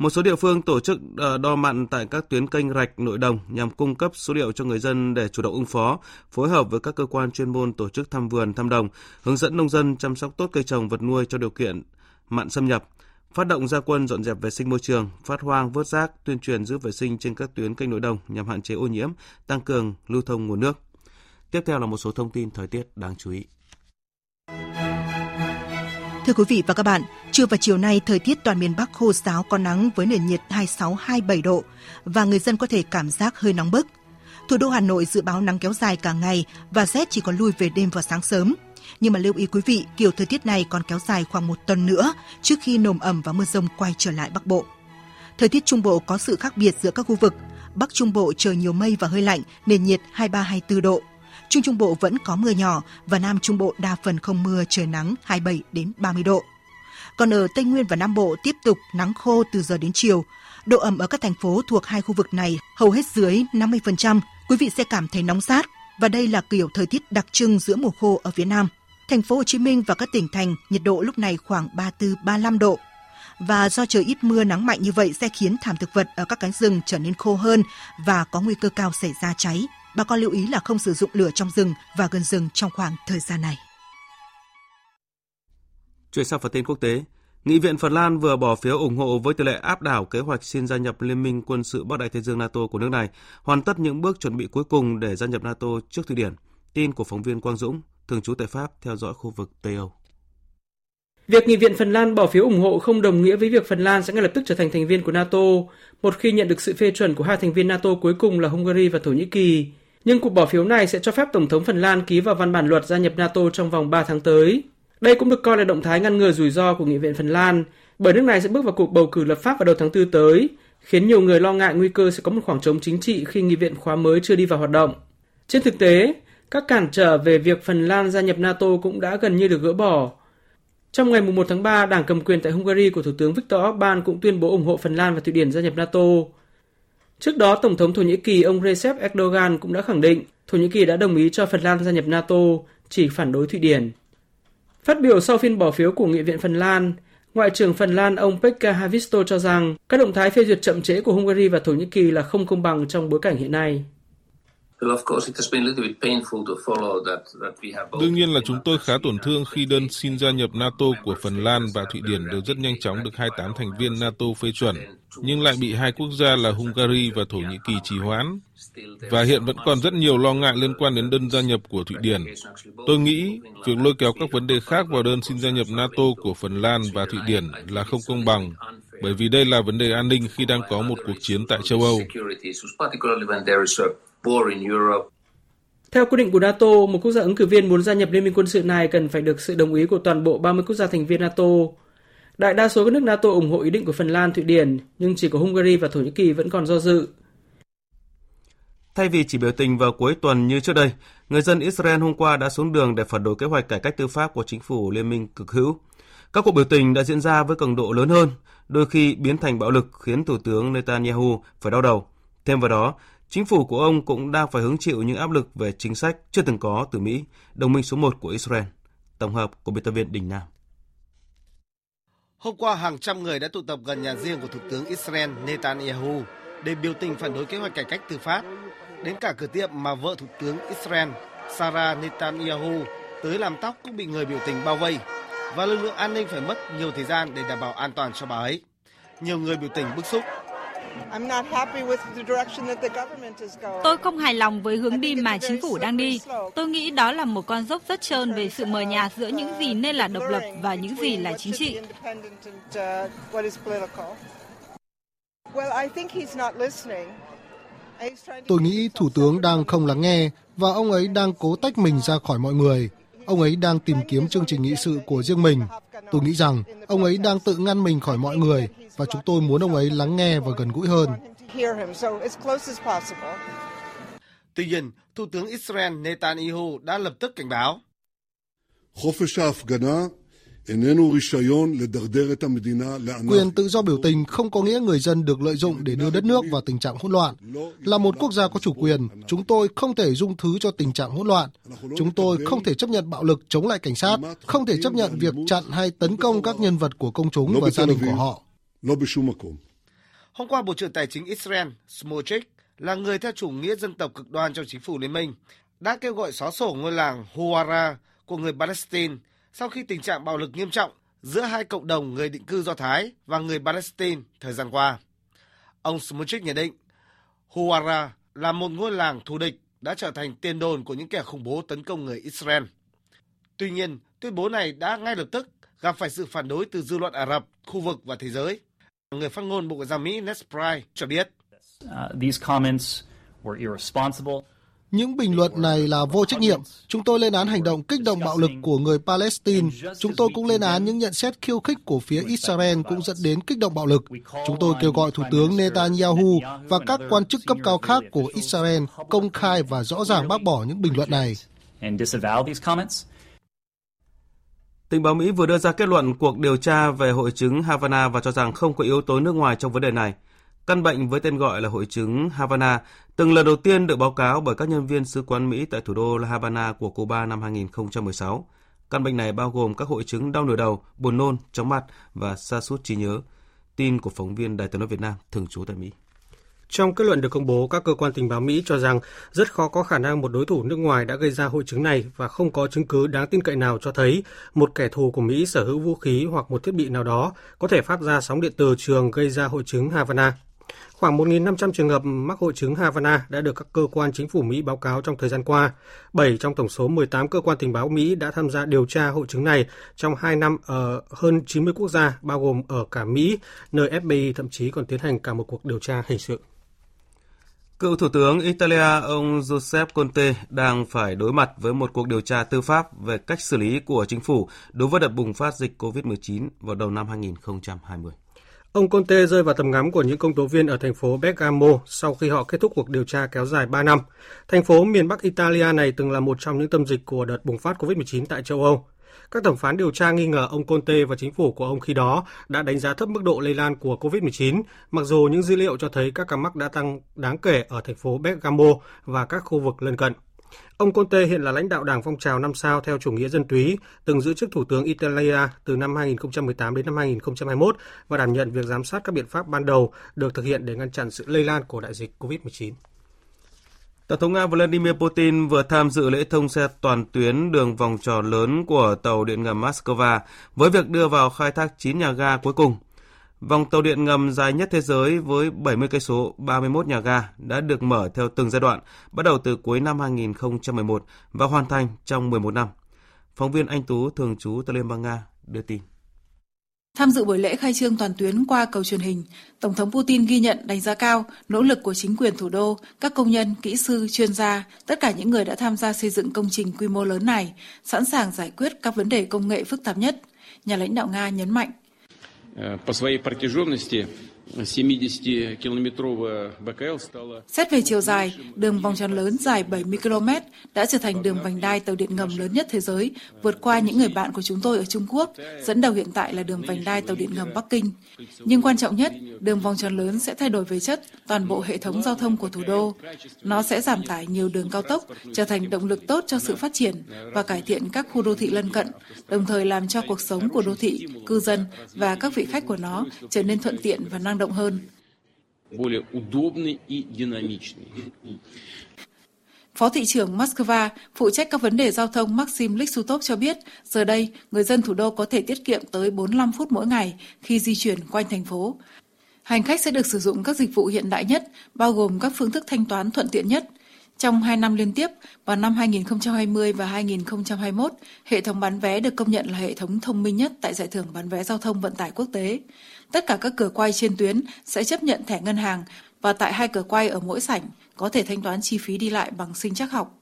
Một số địa phương tổ chức ờ, đo mặn tại các tuyến kênh rạch nội đồng nhằm cung cấp số liệu cho người dân để chủ động ứng phó, phối hợp với các cơ quan chuyên môn tổ chức thăm vườn, thăm đồng, hướng dẫn nông dân chăm sóc tốt cây trồng vật nuôi cho điều kiện mặn xâm nhập, phát động gia quân dọn dẹp vệ sinh môi trường, phát hoang vớt rác, tuyên truyền giữ vệ sinh trên các tuyến kênh nội đồng nhằm hạn chế ô nhiễm, tăng cường lưu thông nguồn nước. Tiếp theo là một số thông tin thời tiết đáng chú ý.
Thưa quý vị và các bạn, trưa và chiều nay thời tiết toàn miền Bắc khô giáo có nắng với nền nhiệt 26-27 độ và người dân có thể cảm giác hơi nóng bức. Thủ đô Hà Nội dự báo nắng kéo dài cả ngày và rét chỉ còn lui về đêm và sáng sớm. Nhưng mà lưu ý quý vị, kiểu thời tiết này còn kéo dài khoảng một tuần nữa trước khi nồm ẩm và mưa rông quay trở lại Bắc Bộ. Thời tiết Trung Bộ có sự khác biệt giữa các khu vực. Bắc Trung Bộ trời nhiều mây và hơi lạnh, nền nhiệt 23-24 độ. Trung Trung Bộ vẫn có mưa nhỏ và Nam Trung Bộ đa phần không mưa, trời nắng 27 đến 30 độ. Còn ở Tây Nguyên và Nam Bộ tiếp tục nắng khô từ giờ đến chiều. Độ ẩm ở các thành phố thuộc hai khu vực này hầu hết dưới 50%, quý vị sẽ cảm thấy nóng rát và đây là kiểu thời tiết đặc trưng giữa mùa khô ở phía Nam. Thành phố Hồ Chí Minh và các tỉnh thành nhiệt độ lúc này khoảng 34-35 độ. Và do trời ít mưa nắng mạnh như vậy sẽ khiến thảm thực vật ở các cánh rừng trở nên khô hơn và có nguy cơ cao xảy ra cháy bà con lưu ý là không sử dụng lửa trong rừng và gần rừng trong khoảng thời gian này.
Chuyển sang phần tin quốc tế, Nghị viện Phần Lan vừa bỏ phiếu ủng hộ với tỷ lệ áp đảo kế hoạch xin gia nhập Liên minh quân sự Bắc Đại Tây Dương NATO của nước này, hoàn tất những bước chuẩn bị cuối cùng để gia nhập NATO trước Thụy Điển. Tin của phóng viên Quang Dũng, thường trú tại Pháp, theo dõi khu vực Tây Âu.
Việc Nghị viện Phần Lan bỏ phiếu ủng hộ không đồng nghĩa với việc Phần Lan sẽ ngay lập tức trở thành thành viên của NATO, một khi nhận được sự phê chuẩn của hai thành viên NATO cuối cùng là Hungary và Thổ Nhĩ Kỳ. Nhưng cuộc bỏ phiếu này sẽ cho phép Tổng thống Phần Lan ký vào văn bản luật gia nhập NATO trong vòng 3 tháng tới. Đây cũng được coi là động thái ngăn ngừa rủi ro của Nghị viện Phần Lan, bởi nước này sẽ bước vào cuộc bầu cử lập pháp vào đầu tháng 4 tới, khiến nhiều người lo ngại nguy cơ sẽ có một khoảng trống chính trị khi Nghị viện khóa mới chưa đi vào hoạt động. Trên thực tế, các cản trở về việc Phần Lan gia nhập NATO cũng đã gần như được gỡ bỏ. Trong ngày 1 tháng 3, đảng cầm quyền tại Hungary của Thủ tướng Viktor Orbán cũng tuyên bố ủng hộ Phần Lan và Thụy Điển gia nhập NATO.
Trước đó, Tổng thống Thổ Nhĩ Kỳ ông Recep Erdogan cũng đã khẳng định Thổ Nhĩ Kỳ đã đồng ý cho Phần Lan gia nhập NATO, chỉ phản đối Thụy Điển. Phát biểu sau phiên bỏ phiếu của Nghị viện Phần Lan, Ngoại trưởng Phần Lan ông Pekka Havisto cho rằng các động thái phê duyệt chậm trễ của Hungary và Thổ Nhĩ Kỳ là không công bằng trong bối cảnh hiện nay.
Đương nhiên là chúng tôi khá tổn thương khi đơn xin gia nhập NATO của Phần Lan và Thụy Điển đều rất nhanh chóng được 28 thành viên NATO phê chuẩn, nhưng lại bị hai quốc gia là Hungary và Thổ Nhĩ Kỳ trì hoãn. Và hiện vẫn còn rất nhiều lo ngại liên quan đến đơn gia nhập của Thụy Điển. Tôi nghĩ việc lôi kéo các vấn đề khác vào đơn xin gia nhập NATO của Phần Lan và Thụy Điển là không công bằng, bởi vì đây là vấn đề an ninh khi đang có một cuộc chiến tại châu Âu.
Theo quy định của NATO, một quốc gia ứng cử viên muốn gia nhập liên minh quân sự này cần phải được sự đồng ý của toàn bộ 30 quốc gia thành viên NATO. Đại đa số các nước NATO ủng hộ ý định của Phần Lan, Thụy Điển, nhưng chỉ có Hungary và Thổ Nhĩ Kỳ vẫn còn do dự.
Thay vì chỉ biểu tình vào cuối tuần như trước đây, người dân Israel hôm qua đã xuống đường để phản đối kế hoạch cải cách tư pháp của chính phủ liên minh cực hữu. Các cuộc biểu tình đã diễn ra với cường độ lớn hơn, đôi khi biến thành bạo lực khiến Thủ tướng Netanyahu phải đau đầu. Thêm vào đó, chính phủ của ông cũng đang phải hứng chịu những áp lực về chính sách chưa từng có từ Mỹ, đồng minh số 1 của Israel. Tổng hợp của biên tập viên Đình Nam.
Hôm qua, hàng trăm người đã tụ tập gần nhà riêng của Thủ tướng Israel Netanyahu để biểu tình phản đối kế hoạch cải cách tư pháp. Đến cả cửa tiệm mà vợ Thủ tướng Israel Sarah Netanyahu tới làm tóc cũng bị người biểu tình bao vây và lực lượng an ninh phải mất nhiều thời gian để đảm bảo an toàn cho bà ấy. Nhiều người biểu tình bức xúc.
Tôi không hài lòng với hướng đi mà chính phủ đang đi. Tôi nghĩ đó là một con dốc rất trơn về sự mờ nhạt giữa những gì nên là độc lập và những gì là chính trị.
Tôi nghĩ Thủ tướng đang không lắng nghe và ông ấy đang cố tách mình ra khỏi mọi người. Ông ấy đang tìm kiếm chương trình nghị sự của riêng mình. Tôi nghĩ rằng ông ấy đang tự ngăn mình khỏi mọi người và chúng tôi muốn ông ấy lắng nghe và gần gũi hơn.
Tuy nhiên, Thủ tướng Israel Netanyahu đã lập tức cảnh báo.
Quyền tự do biểu tình không có nghĩa người dân được lợi dụng để đưa đất nước vào tình trạng hỗn loạn. Là một quốc gia có chủ quyền, chúng tôi không thể dung thứ cho tình trạng hỗn loạn. Chúng tôi không thể chấp nhận bạo lực chống lại cảnh sát, không thể chấp nhận việc chặn hay tấn công các nhân vật của công chúng và gia đình của họ.
Hôm qua, Bộ trưởng Tài chính Israel Smotrich là người theo chủ nghĩa dân tộc cực đoan trong chính phủ liên minh đã kêu gọi xóa sổ ngôi làng Huwara của người Palestine sau khi tình trạng bạo lực nghiêm trọng giữa hai cộng đồng người định cư Do Thái và người Palestine thời gian qua. Ông Smotrich nhận định, Huwara là một ngôi làng thù địch đã trở thành tiền đồn của những kẻ khủng bố tấn công người Israel. Tuy nhiên, tuyên bố này đã ngay lập tức gặp phải sự phản đối từ dư luận Ả Rập, khu vực và thế giới. Người phát ngôn Bộ Ngoại giao Mỹ Ned Price cho biết.
Những bình luận này là vô trách nhiệm. Chúng tôi lên án hành động kích động bạo lực của người Palestine. Chúng tôi cũng lên án những nhận xét khiêu khích của phía Israel cũng dẫn đến kích động bạo lực. Chúng tôi kêu gọi Thủ tướng Netanyahu và các quan chức cấp cao khác của Israel công khai và rõ ràng bác bỏ những bình luận này.
Tình báo Mỹ vừa đưa ra kết luận cuộc điều tra về hội chứng Havana và cho rằng không có yếu tố nước ngoài trong vấn đề này. Căn bệnh với tên gọi là hội chứng Havana từng lần đầu tiên được báo cáo bởi các nhân viên sứ quán Mỹ tại thủ đô La Habana của Cuba năm 2016. Căn bệnh này bao gồm các hội chứng đau nửa đầu, buồn nôn, chóng mặt và sa sút trí nhớ. Tin của phóng viên Đài tiếng nói Việt Nam thường trú tại Mỹ.
Trong kết luận được công bố, các cơ quan tình báo Mỹ cho rằng rất khó có khả năng một đối thủ nước ngoài đã gây ra hội chứng này và không có chứng cứ đáng tin cậy nào cho thấy một kẻ thù của Mỹ sở hữu vũ khí hoặc một thiết bị nào đó có thể phát ra sóng điện từ trường gây ra hội chứng Havana. Khoảng 1.500 trường hợp mắc hội chứng Havana đã được các cơ quan chính phủ Mỹ báo cáo trong thời gian qua. 7 trong tổng số 18 cơ quan tình báo Mỹ đã tham gia điều tra hội chứng này trong 2 năm ở hơn 90 quốc gia, bao gồm ở cả Mỹ, nơi FBI thậm chí còn tiến hành cả một cuộc điều tra hình sự.
Cựu Thủ tướng Italia ông Giuseppe Conte đang phải đối mặt với một cuộc điều tra tư pháp về cách xử lý của chính phủ đối với đợt bùng phát dịch COVID-19 vào đầu năm 2020.
Ông Conte rơi vào tầm ngắm của những công tố viên ở thành phố Bergamo sau khi họ kết thúc cuộc điều tra kéo dài 3 năm. Thành phố miền Bắc Italia này từng là một trong những tâm dịch của đợt bùng phát COVID-19 tại châu Âu. Các thẩm phán điều tra nghi ngờ ông Conte và chính phủ của ông khi đó đã đánh giá thấp mức độ lây lan của COVID-19, mặc dù những dữ liệu cho thấy các ca mắc đã tăng đáng kể ở thành phố Bergamo và các khu vực lân cận. Ông Conte hiện là lãnh đạo đảng phong trào năm sao theo chủ nghĩa dân túy, từng giữ chức thủ tướng Italia từ năm 2018 đến năm 2021 và đảm nhận việc giám sát các biện pháp ban đầu được thực hiện để ngăn chặn sự lây lan của đại dịch COVID-19.
Tổng thống Nga Vladimir Putin vừa tham dự lễ thông xe toàn tuyến đường vòng tròn lớn của tàu điện ngầm Moscow với việc đưa vào khai thác 9 nhà ga cuối cùng. Vòng tàu điện ngầm dài nhất thế giới với 70 cây số, 31 nhà ga đã được mở theo từng giai đoạn, bắt đầu từ cuối năm 2011 và hoàn thành trong 11 năm. Phóng viên Anh Tú thường trú tại Liên bang Nga đưa tin.
Tham dự buổi lễ khai trương toàn tuyến qua cầu truyền hình, Tổng thống Putin ghi nhận đánh giá cao nỗ lực của chính quyền thủ đô, các công nhân, kỹ sư, chuyên gia, tất cả những người đã tham gia xây dựng công trình quy mô lớn này, sẵn sàng giải quyết các vấn đề công nghệ phức tạp nhất. Nhà lãnh đạo Nga nhấn mạnh.
По своей протяженности
Xét về chiều dài, đường vòng tròn lớn dài 70 km đã trở thành đường vành đai tàu điện ngầm lớn nhất thế giới, vượt qua những người bạn của chúng tôi ở Trung Quốc, dẫn đầu hiện tại là đường vành đai tàu điện ngầm Bắc Kinh. Nhưng quan trọng nhất, đường vòng tròn lớn sẽ thay đổi về chất toàn bộ hệ thống giao thông của thủ đô. Nó sẽ giảm tải nhiều đường cao tốc, trở thành động lực tốt cho sự phát triển và cải thiện các khu đô thị lân cận, đồng thời làm cho cuộc sống của đô thị, cư dân và các vị khách của nó trở nên thuận tiện và năng động hơn. Phó thị trưởng Moscow phụ trách các vấn đề giao thông Maxim Liksutov cho biết, giờ đây người dân thủ đô có thể tiết kiệm tới 45 phút mỗi ngày khi di chuyển quanh thành phố. Hành khách sẽ được sử dụng các dịch vụ hiện đại nhất, bao gồm các phương thức thanh toán thuận tiện nhất. Trong 2 năm liên tiếp, vào năm 2020 và 2021, hệ thống bán vé được công nhận là hệ thống thông minh nhất tại giải thưởng bán vé giao thông vận tải quốc tế. Tất cả các cửa quay trên tuyến sẽ chấp nhận thẻ ngân hàng và tại hai cửa quay ở mỗi sảnh có thể thanh toán chi phí đi lại bằng sinh chắc học.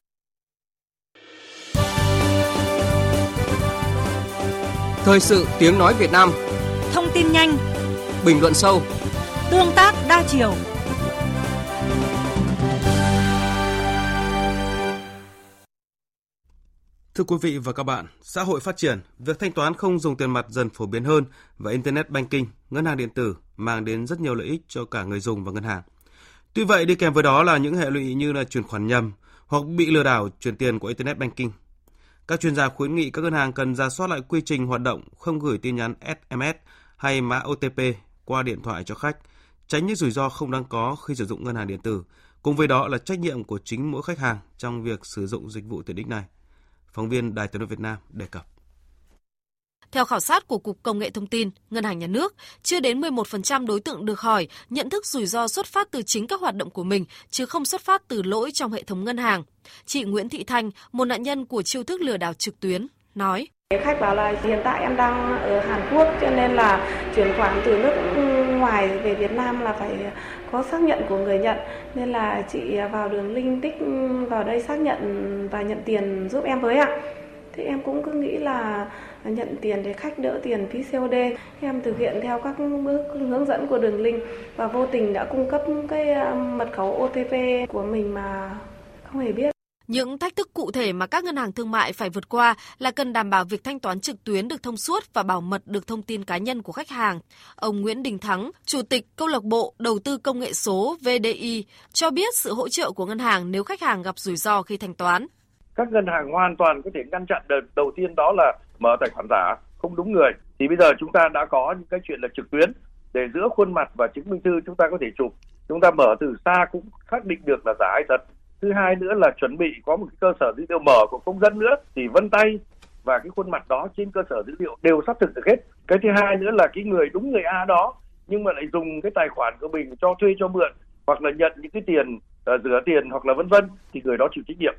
Thời sự tiếng nói Việt Nam.
Thông tin nhanh.
Bình luận sâu.
Tương tác đa chiều
Thưa quý vị và các bạn, xã hội phát triển, việc thanh toán không dùng tiền mặt dần phổ biến hơn và Internet Banking, ngân hàng điện tử mang đến rất nhiều lợi ích cho cả người dùng và ngân hàng. Tuy vậy, đi kèm với đó là những hệ lụy như là chuyển khoản nhầm hoặc bị lừa đảo chuyển tiền của Internet Banking. Các chuyên gia khuyến nghị các ngân hàng cần ra soát lại quy trình hoạt động không gửi tin nhắn SMS hay mã OTP qua điện thoại cho khách, tránh những rủi ro không đáng có khi sử dụng ngân hàng điện tử. Cùng với đó là trách nhiệm của chính mỗi khách hàng trong việc sử dụng dịch vụ tiện ích này. Phóng viên Đài Tiếng nói Việt Nam đề cập.
Theo khảo sát của Cục Công nghệ Thông tin, Ngân hàng Nhà nước, chưa đến 11% đối tượng được hỏi nhận thức rủi ro xuất phát từ chính các hoạt động của mình, chứ không xuất phát từ lỗi trong hệ thống ngân hàng. Chị Nguyễn Thị Thanh, một nạn nhân của chiêu thức lừa đảo trực tuyến, nói.
Khách bảo là hiện tại em đang ở Hàn Quốc cho nên là chuyển khoản từ nước ngoài về Việt Nam là phải có xác nhận của người nhận nên là chị vào đường link tích, vào đây xác nhận và nhận tiền giúp em với ạ. Thì em cũng cứ nghĩ là nhận tiền để khách đỡ tiền phí COD. Em thực hiện theo các bước hướng dẫn của đường link và vô tình đã cung cấp cái à, mật khẩu OTP của mình mà không hề biết.
Những thách thức cụ thể mà các ngân hàng thương mại phải vượt qua là cần đảm bảo việc thanh toán trực tuyến được thông suốt và bảo mật được thông tin cá nhân của khách hàng. Ông Nguyễn Đình Thắng, Chủ tịch Câu lạc bộ Đầu tư Công nghệ số VDI, cho biết sự hỗ trợ của ngân hàng nếu khách hàng gặp rủi ro khi thanh toán.
Các ngân hàng hoàn toàn có thể ngăn chặn đợt đầu tiên đó là mở tài khoản giả, không đúng người. Thì bây giờ chúng ta đã có những cái chuyện là trực tuyến để giữa khuôn mặt và chứng minh thư chúng ta có thể chụp. Chúng ta mở từ xa cũng xác định được là giả hay thật thứ hai nữa là chuẩn bị có một cái cơ sở dữ liệu mở của công dân nữa thì vân tay và cái khuôn mặt đó trên cơ sở dữ liệu đều xác thực được hết. Cái thứ hai nữa là cái người đúng người a đó nhưng mà lại dùng cái tài khoản của mình cho thuê cho mượn hoặc là nhận những cái tiền uh, rửa tiền hoặc là vân vân thì người đó chịu trách nhiệm.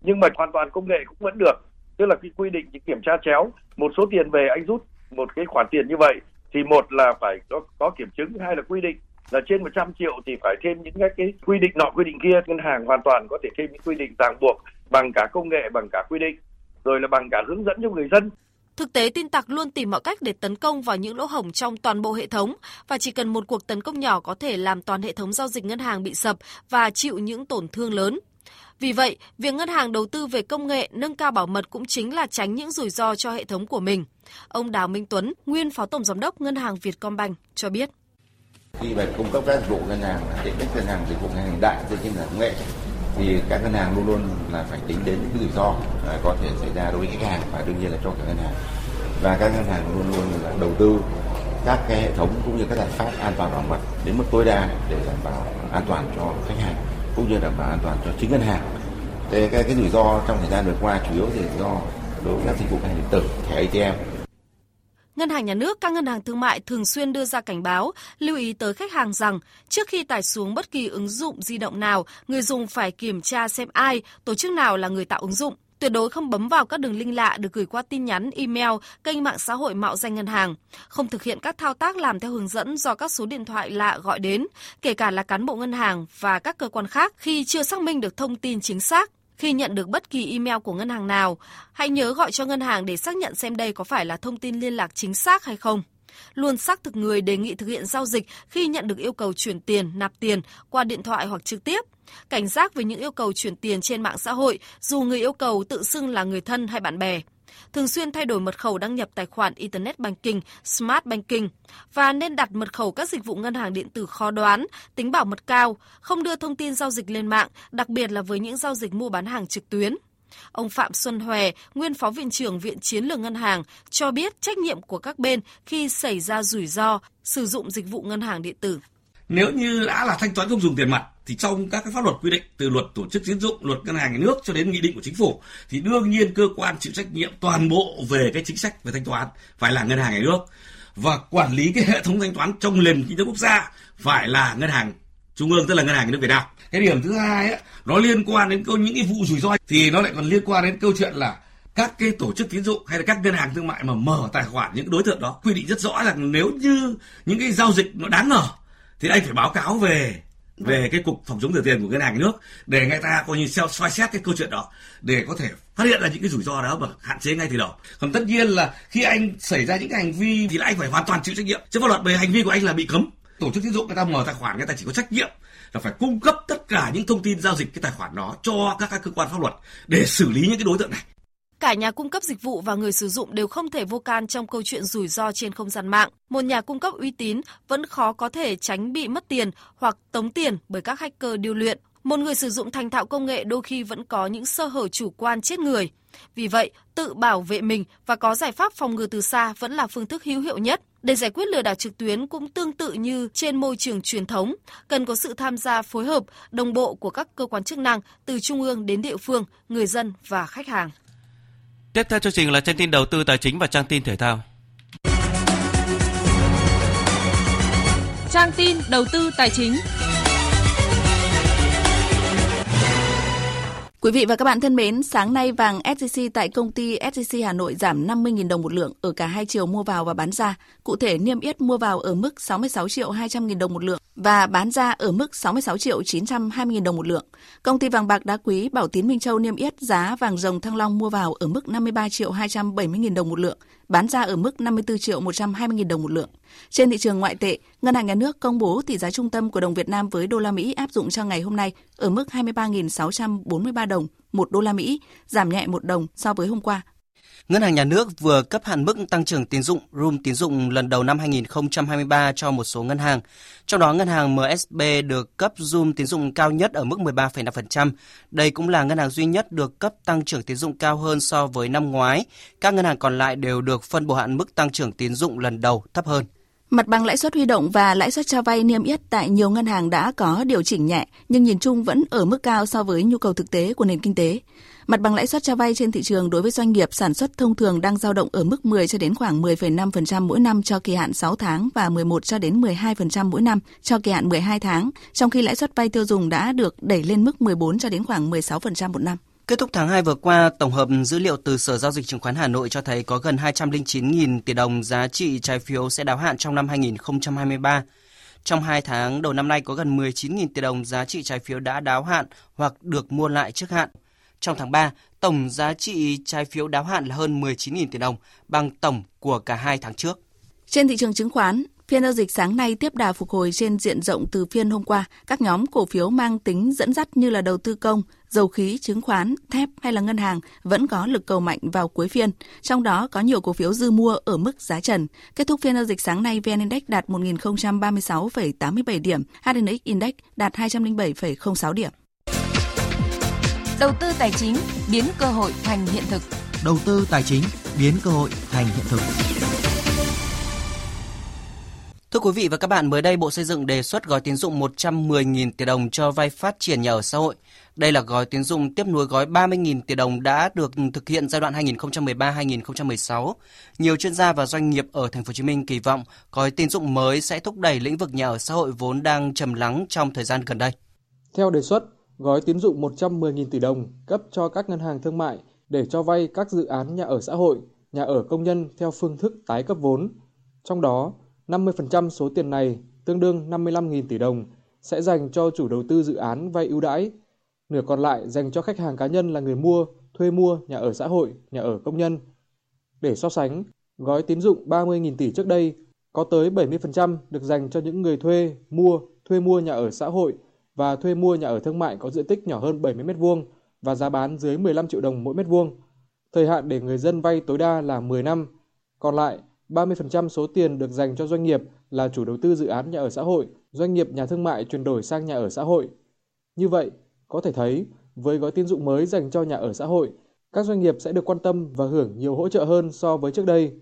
Nhưng mà hoàn toàn công nghệ cũng vẫn được. Tức là cái quy định những kiểm tra chéo một số tiền về anh rút một cái khoản tiền như vậy thì một là phải có, có kiểm chứng hai là quy định là trên 100 triệu thì phải thêm những cái, cái quy định nọ quy định kia ngân hàng hoàn toàn có thể thêm những quy định ràng buộc bằng cả công nghệ bằng cả quy định rồi là bằng cả hướng dẫn cho người dân
Thực tế tin tặc luôn tìm mọi cách để tấn công vào những lỗ hổng trong toàn bộ hệ thống và chỉ cần một cuộc tấn công nhỏ có thể làm toàn hệ thống giao dịch ngân hàng bị sập và chịu những tổn thương lớn.
Vì vậy, việc ngân hàng đầu tư về công nghệ nâng cao bảo mật cũng chính là tránh những rủi ro cho hệ thống của mình. Ông Đào Minh Tuấn, nguyên phó tổng giám đốc ngân hàng Vietcombank cho biết.
Khi mà cung cấp các dịch vụ ngân hàng, tiện ích ngân hàng dịch vụ ngân hàng hiện đại trên là công nghệ thì các ngân hàng luôn luôn là phải tính đến những rủi ro à, có thể xảy ra đối với khách hàng và đương nhiên là cho cả ngân hàng và các ngân hàng luôn luôn là đầu tư các cái hệ thống cũng như các giải pháp an toàn bảo mật đến mức tối đa để đảm bảo an toàn cho khách hàng cũng như đảm bảo an toàn cho chính ngân hàng. Thế cái, cái rủi ro trong thời gian vừa qua chủ yếu thì do đối với các dịch vụ ngân hàng điện tử, thẻ ATM.
Ngân hàng nhà nước, các ngân hàng thương mại thường xuyên đưa ra cảnh báo, lưu ý tới khách hàng rằng trước khi tải xuống bất kỳ ứng dụng di động nào, người dùng phải kiểm tra xem ai, tổ chức nào là người tạo ứng dụng Tuyệt đối không bấm vào các đường link lạ được gửi qua tin nhắn, email, kênh mạng xã hội mạo danh ngân hàng. Không thực hiện các thao tác làm theo hướng dẫn do các số điện thoại lạ gọi đến, kể cả là cán bộ ngân hàng và các cơ quan khác khi chưa xác minh được thông tin chính xác. Khi nhận được bất kỳ email của ngân hàng nào, hãy nhớ gọi cho ngân hàng để xác nhận xem đây có phải là thông tin liên lạc chính xác hay không luôn xác thực người đề nghị thực hiện giao dịch khi nhận được yêu cầu chuyển tiền, nạp tiền qua điện thoại hoặc trực tiếp. Cảnh giác với những yêu cầu chuyển tiền trên mạng xã hội, dù người yêu cầu tự xưng là người thân hay bạn bè. Thường xuyên thay đổi mật khẩu đăng nhập tài khoản Internet Banking, Smart Banking và nên đặt mật khẩu các dịch vụ ngân hàng điện tử khó đoán, tính bảo mật cao, không đưa thông tin giao dịch lên mạng, đặc biệt là với những giao dịch mua bán hàng trực tuyến. Ông Phạm Xuân Hòe, nguyên phó viện trưởng Viện Chiến lược Ngân hàng, cho biết trách nhiệm của các bên khi xảy ra rủi ro sử dụng dịch vụ ngân hàng điện tử.
Nếu như đã là thanh toán không dùng tiền mặt thì trong các cái pháp luật quy định từ luật tổ chức tín dụng, luật ngân hàng nhà nước cho đến nghị định của chính phủ thì đương nhiên cơ quan chịu trách nhiệm toàn bộ về cái chính sách về thanh toán phải là ngân hàng nhà nước và quản lý cái hệ thống thanh toán trong nền kinh tế quốc gia phải là ngân hàng trung ương tức là ngân hàng nhà nước Việt Nam. Cái điểm thứ hai ấy, nó liên quan đến câu những cái vụ rủi ro thì nó lại còn liên quan đến câu chuyện là các cái tổ chức tín dụng hay là các ngân hàng thương mại mà mở tài khoản những đối tượng đó quy định rất rõ rằng nếu như những cái giao dịch nó đáng ngờ thì anh phải báo cáo về về cái cục phòng chống rửa tiền của ngân hàng nước để người ta coi như xem soi xét cái câu chuyện đó để có thể phát hiện ra những cái rủi ro đó và hạn chế ngay từ đầu. Còn tất nhiên là khi anh xảy ra những cái hành vi thì là anh phải hoàn toàn chịu trách nhiệm. Chứ pháp luật về hành vi của anh là bị cấm tổ chức tín dụng người ta mở tài khoản người ta chỉ có trách nhiệm là phải cung cấp tất cả những thông tin giao dịch cái tài khoản đó cho các, các cơ quan pháp luật để xử lý những cái đối tượng này
Cả nhà cung cấp dịch vụ và người sử dụng đều không thể vô can trong câu chuyện rủi ro trên không gian mạng. Một nhà cung cấp uy tín vẫn khó có thể tránh bị mất tiền hoặc tống tiền bởi các hacker điêu luyện. Một người sử dụng thành thạo công nghệ đôi khi vẫn có những sơ hở chủ quan chết người. Vì vậy, tự bảo vệ mình và có giải pháp phòng ngừa từ xa vẫn là phương thức hữu hiệu nhất. Để giải quyết lừa đảo trực tuyến cũng tương tự như trên môi trường truyền thống, cần có sự tham gia phối hợp, đồng bộ của các cơ quan chức năng từ trung ương đến địa phương, người dân và khách hàng.
Tiếp theo chương trình là trang tin đầu tư tài chính và trang tin thể thao.
Trang tin đầu tư tài chính.
Quý vị và các bạn thân mến, sáng nay vàng SJC tại công ty SJC Hà Nội giảm 50.000 đồng một lượng ở cả hai chiều mua vào và bán ra. Cụ thể niêm yết mua vào ở mức 66 triệu 200 000 đồng một lượng và bán ra ở mức 66 triệu 920 000 đồng một lượng. Công ty vàng bạc đá quý Bảo Tín Minh Châu niêm yết giá vàng rồng Thăng Long mua vào ở mức 53 triệu 270 000 đồng một lượng, bán ra ở mức 54 triệu 120 000 đồng một lượng. Trên thị trường ngoại tệ, Ngân hàng Nhà nước công bố tỷ giá trung tâm của đồng Việt Nam với đô la Mỹ áp dụng cho ngày hôm nay ở mức 23.643 đồng một đô la Mỹ, giảm nhẹ một đồng so với hôm qua.
Ngân hàng Nhà nước vừa cấp hạn mức tăng trưởng tín dụng room tín dụng lần đầu năm 2023 cho một số ngân hàng. Trong đó, ngân hàng MSB được cấp room tín dụng cao nhất ở mức 13,5%. Đây cũng là ngân hàng duy nhất được cấp tăng trưởng tín dụng cao hơn so với năm ngoái. Các ngân hàng còn lại đều được phân bổ hạn mức tăng trưởng tín dụng lần đầu thấp hơn.
Mặt bằng lãi suất huy động và lãi suất cho vay niêm yết tại nhiều ngân hàng đã có điều chỉnh nhẹ, nhưng nhìn chung vẫn ở mức cao so với nhu cầu thực tế của nền kinh tế. Mặt bằng lãi suất cho vay trên thị trường đối với doanh nghiệp sản xuất thông thường đang dao động ở mức 10 cho đến khoảng 10,5% mỗi năm cho kỳ hạn 6 tháng và 11 cho đến 12% mỗi năm cho kỳ hạn 12 tháng, trong khi lãi suất vay tiêu dùng đã được đẩy lên mức 14 cho đến khoảng 16% một năm.
Kết thúc tháng 2 vừa qua, tổng hợp dữ liệu từ Sở Giao dịch Chứng khoán Hà Nội cho thấy có gần 209.000 tỷ đồng giá trị trái phiếu sẽ đáo hạn trong năm 2023. Trong 2 tháng đầu năm nay có gần 19.000 tỷ đồng giá trị trái phiếu đã đáo hạn hoặc được mua lại trước hạn. Trong tháng 3, tổng giá trị trái phiếu đáo hạn là hơn 19.000 tỷ đồng, bằng tổng của cả hai tháng trước.
Trên thị trường chứng khoán, Phiên giao dịch sáng nay tiếp đà phục hồi trên diện rộng từ phiên hôm qua. Các nhóm cổ phiếu mang tính dẫn dắt như là đầu tư công, dầu khí, chứng khoán, thép hay là ngân hàng vẫn có lực cầu mạnh vào cuối phiên. Trong đó có nhiều cổ phiếu dư mua ở mức giá trần. Kết thúc phiên giao dịch sáng nay, VN Index đạt 1.036,87 điểm, HNX Index đạt 207,06 điểm.
Đầu tư tài chính biến cơ hội thành hiện thực.
Đầu tư tài chính biến cơ hội thành hiện thực.
Thưa quý vị và các bạn, mới đây Bộ Xây dựng đề xuất gói tín dụng 110.000 tỷ đồng cho vay phát triển nhà ở xã hội. Đây là gói tín dụng tiếp nối gói 30.000 tỷ đồng đã được thực hiện giai đoạn 2013-2016. Nhiều chuyên gia và doanh nghiệp ở thành phố Hồ Chí Minh kỳ vọng gói tín dụng mới sẽ thúc đẩy lĩnh vực nhà ở xã hội vốn đang trầm lắng trong thời gian gần đây.
Theo đề xuất, gói tín dụng 110.000 tỷ đồng cấp cho các ngân hàng thương mại để cho vay các dự án nhà ở xã hội, nhà ở công nhân theo phương thức tái cấp vốn. Trong đó, 50% số tiền này, tương đương 55.000 tỷ đồng, sẽ dành cho chủ đầu tư dự án vay ưu đãi. Nửa còn lại dành cho khách hàng cá nhân là người mua, thuê mua nhà ở xã hội, nhà ở công nhân. Để so sánh, gói tín dụng 30.000 tỷ trước đây có tới 70% được dành cho những người thuê, mua, thuê mua nhà ở xã hội và thuê mua nhà ở thương mại có diện tích nhỏ hơn 70 m2 và giá bán dưới 15 triệu đồng mỗi mét vuông. Thời hạn để người dân vay tối đa là 10 năm. Còn lại, 30% số tiền được dành cho doanh nghiệp là chủ đầu tư dự án nhà ở xã hội, doanh nghiệp nhà thương mại chuyển đổi sang nhà ở xã hội. Như vậy, có thể thấy, với gói tín dụng mới dành cho nhà ở xã hội, các doanh nghiệp sẽ được quan tâm và hưởng nhiều hỗ trợ hơn so với trước đây.